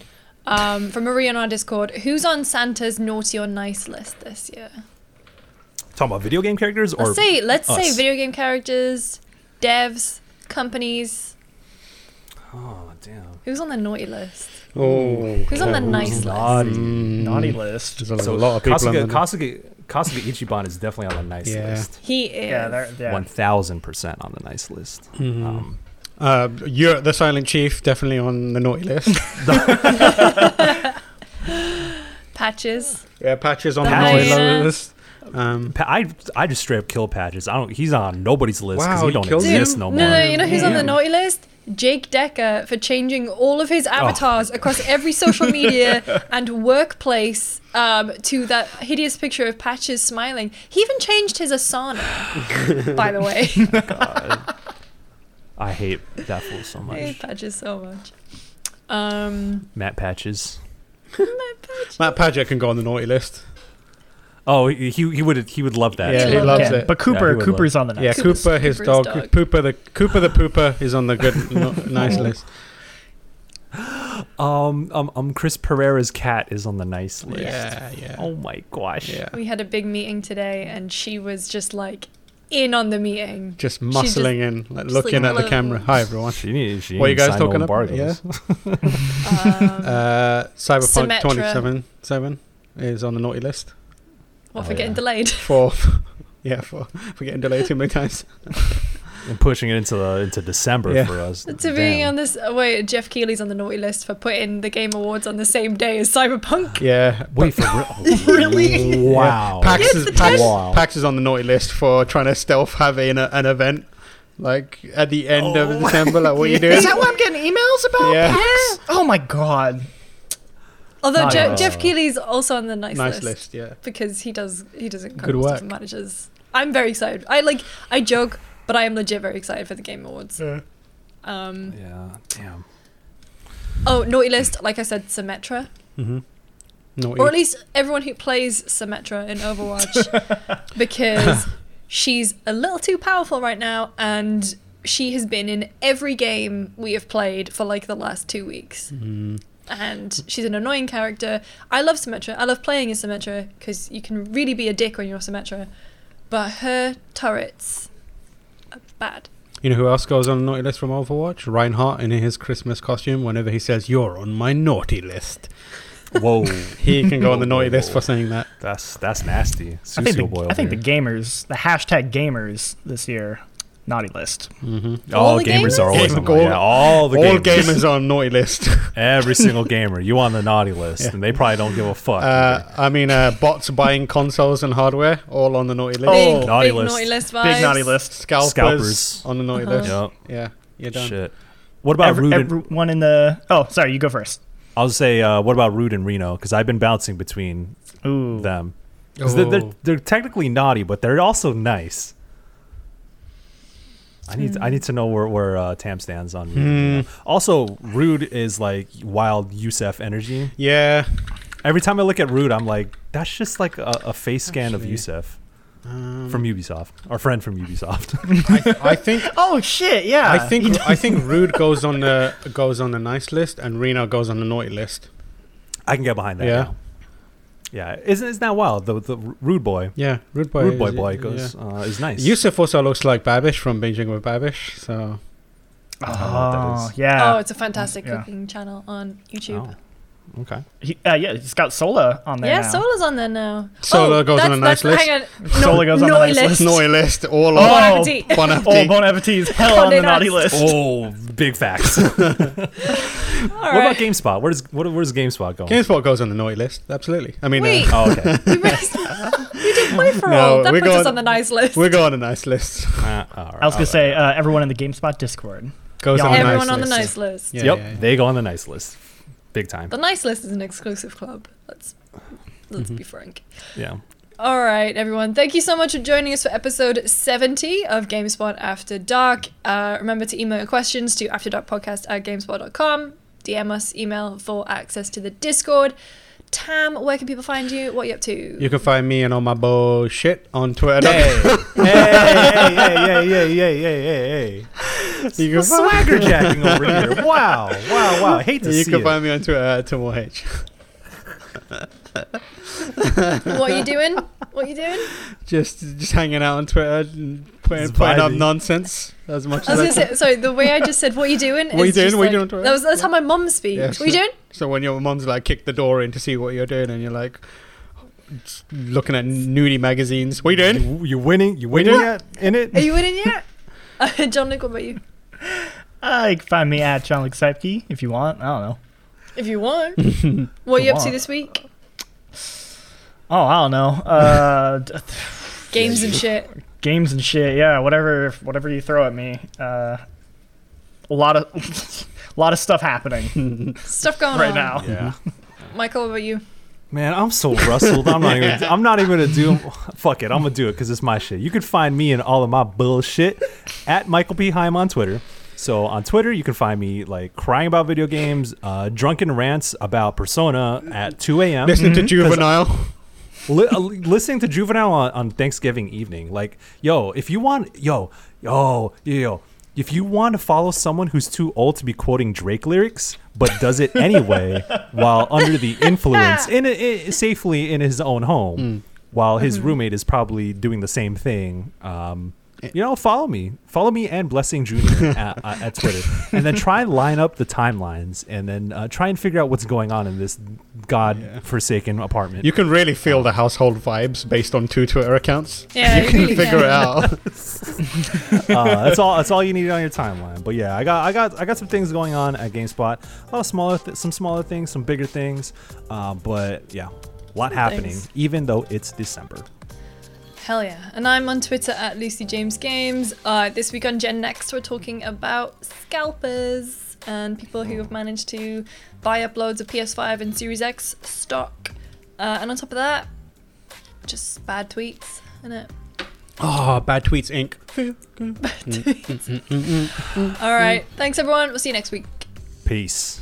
Um, from Maria on our Discord, who's on Santa's naughty or nice list this year? Talking about video game characters, or Let's say, let's say video game characters, devs, companies. oh damn. Who's on the naughty list? Oh, Who's on the nice list? naughty, Mm. naughty list. There's a So lot of people. on Kasuga, Kasuga, Kasuga Ichiban is definitely on the nice Yeah. list. He is. Yeah. One thousand percent on the nice list. Mhm. Um, Uh, you're the Silent Chief, definitely on the naughty list. [LAUGHS] Patches. yeah, Patches on the The naughty hyena. list. Um, Pa- I I just straight up kill patches. I don't. He's on nobody's list because Wow, he don't killed him? exist no more. No, no, you know who's on the naughty list? Jake Dekker for changing all of his avatars across every social media [LAUGHS] and workplace um, to that hideous picture of Patches smiling. He even changed his Asana, by the way. [LAUGHS] [LAUGHS] God. I hate that fool so much. I hate. Patches so much. Um, Matt Patches. Matt Padgett can go on the naughty list. Oh, he he he would he would love that. Yeah, He he loves Yeah, it. But Cooper, he would Cooper's on the nice. List. Yeah, Cooper's- Cooper, his dog, dog. Pooper the Cooper the Pooper is on the good no, [LAUGHS] nice list. Um, um, um, Chris Pereira's cat is on the nice list. Yeah, yeah, Oh my gosh. yeah. we had a big meeting today, and she was just like in on the meeting. Just She's just- muscling in, like, just looking like, at the camera. Hi everyone. She needs. She What are you guys talking about? embargoes. [LAUGHS] [LAUGHS] Um, Uh, Cyberpunk Symmetra. 2077 is on the naughty list. What oh, for getting yeah. delayed? [LAUGHS] For [LAUGHS] yeah, for for getting delayed too many times. [LAUGHS] and pushing it into the, into December Yeah. for us. To be Damn. on this, oh, wait, Geoff Keighley's on the naughty list for putting the Game Awards on the same day as Cyberpunk. Yeah. Wait for real? Really? Wow. PAX, Yes, is, the PAX, Wow. PAX is on the naughty list for trying to stealth have an, an event like at the end of oh. December. Like, what are you doing? Is that what I'm getting emails about? Yeah. PAX? Oh my god. Although Naughty Je- list. Geoff Keighley's also on the nice, nice list, list, yeah. because he does he does incredible stuff work. and manages. I'm very excited. I like I joke, but I am legit very excited for the Game Awards. Um, Yeah. Damn. oh, naughty list, like I said, Symmetra, Mm-hmm. Naughty. or at least everyone who plays Symmetra in Overwatch, [LAUGHS] because [LAUGHS] she's a little too powerful right now, and she has been in every game we have played for like the last two weeks. Mm. And she's an annoying character. I love Symmetra. I love playing as Symmetra because you can really be a dick when you're Symmetra. But her turrets are bad. You know who else goes on the naughty list from Overwatch? Reinhardt in his Christmas costume. Whenever he says, "You're on my naughty list," Whoa. he can go on the naughty list for saying that. That's that's nasty. I think, the, I think the gamers, the hashtag gamers this year, naughty list. Mm-hmm. All all the gamers, gamers? are always Yeah, on all- yeah, all the All gamers. gamers are on naughty list. [LAUGHS] Every single gamer, you on the naughty list, Yeah. and they probably don't give a fuck. Uh, I mean, uh, bots buying consoles and hardware, all on the naughty list. Oh. Big, Naughty big list. naughty list vibes. Big naughty list. Scalpers, Scalpers. on the naughty Uh-huh. list. Yep. Yeah, you're done. Shit. What about Every, Rude? and, everyone in the. Oh, sorry, you go first. I'll say, uh, what about Rude and Reno? Because I've been bouncing between Ooh. them. 'Cause they're, they're, Oh. they're technically naughty, but they're also nice. I need I need to know where where uh, Tam stands on. Rude and Reno. Also, Rude is like wild Yusef energy. Yeah. Every time I look at Rude, I'm like, that's just like a, a face scan of Actually, Yusef Um, from Ubisoft, our friend from Ubisoft. [LAUGHS] I, I think [LAUGHS] Oh shit! Yeah. I think I think Rude goes on [LAUGHS] the goes on the nice list and Reno goes on the naughty list. I can get behind that. Yeah. Yeah, yeah. Isn't isn't that wild? The the Rude boy, Yeah, Rude boy. Rude boy is- boy yeah. goes uh, is nice. Yusuf also looks like Babish from Binging with Babish. So I don't know what that Oh is. yeah. Oh, it's a fantastic Yeah. cooking channel on YouTube. Oh, okay. He, uh, yeah, he's got Sohla on there yeah, now. Sohla's on there now. Sohla oh, goes on a nice that's- list. Hang on. Sohla goes on a naughty nice list. naughty list. All Oh. on [LAUGHS] Bon appetit. Bon Oh, appetit. Bon Appetit's hell on the Condé naughty list. Oh, big facts. [LAUGHS] All What right. about GameSpot? Where's what, where's GameSpot going? GameSpot goes on the naughty list. Absolutely. I mean, Wait. uh, oh, okay. [LAUGHS] You missed- you did play for No, all. That we're puts us going- on the nice list. we're going on the nice list. Uh, all right, I was gonna say uh, everyone in the GameSpot Discord. Goes on the Everyone nice on the list. nice list. Yep, yeah, yeah. they go on the nice list, big time. The nice list is an exclusive club. Let's let's Mm-hmm. be frank. Yeah. All right, everyone. Thank you so much for joining us for episode 70 of GameSpot After Dark. Uh, remember to email your questions to afterdarkpodcast at gamespot.com. DM us, email for access to the Discord. Tam, where can people find you? What are you up to? You can find me and all my bullshit on Twitter. hey, [LAUGHS] hey, hey, hey, hey, hey, hey, hey, hey. You can Swagger jacking over here. Wow, wow, wow. I hate to you see You can it. find me on Twitter at Tamoor H. [LAUGHS] [LAUGHS] what are you doing? What are you doing? Just just hanging out on Twitter and putting, Just putting up nonsense as much I was as I can. say, sorry, the way I just said, what are you doing? What are you doing? just What are you like- doing, Tori? That was, that's how my mum speaks. Yeah, what are you so- doing? So when your mom's like kick the door in to see what you're doing and you're like looking at nudie magazines. What are you doing? You, you winning? You What? winning yet in it? Are you winning yet? Uh, [LAUGHS] Jean Luc, what about you? Uh, you can find me at Jean Luc Seipke if you want. I don't know. If you want. [LAUGHS] what are you up to this week? Oh, I don't know. Uh, [LAUGHS] Games and shit. games and shit. Yeah, whatever, whatever you throw at me. Uh, a lot of, a [LAUGHS] lot of stuff happening Stuff going right on. Right now. Yeah. Michael, what about you? Man, I'm so rustled. I'm not even. I'm not even gonna do. Fuck it. I'm gonna do it because it's my shit. You can find me and all of my bullshit at Michael P. Higham on Twitter. So on Twitter, you can find me like crying about video games, uh, drunken rants about Persona at 2 a.m. Listening to Juvenile. [LAUGHS] Li- uh, listening to Juvenile on, on Thanksgiving evening. Like, yo, if you want, yo, yo, yo, if you want to follow someone who's too old to be quoting Drake lyrics, but does it anyway [LAUGHS] while under the influence, in, in safely in his own home, while his roommate is probably doing the same thing. Um, you know, follow me, follow me and Blessing Junior [LAUGHS] at, uh, at Twitter, and then try and line up the timelines, and then uh, try and figure out what's going on in this god-forsaken apartment. You can really feel the household vibes based on two Twitter accounts. [LAUGHS] Yeah, you, really Figure can. it out. [LAUGHS] uh, that's all. That's all you need on your timeline. But yeah, I got, I got, I got some things going on at GameSpot. A lot of smaller, th- some smaller things, some bigger things. Uh, but yeah, a lot happening. things. Even though it's December. Hell yeah. And I'm on Twitter at Lucy James Games. Uh, this week on Gen Next, we're talking about scalpers and people who have managed to buy up loads of PS5 and Series X stock. Uh, and on top of that, just bad tweets, innit? Oh, bad tweets Inc. [LAUGHS] All right. Thanks, everyone. We'll see you next week. Peace.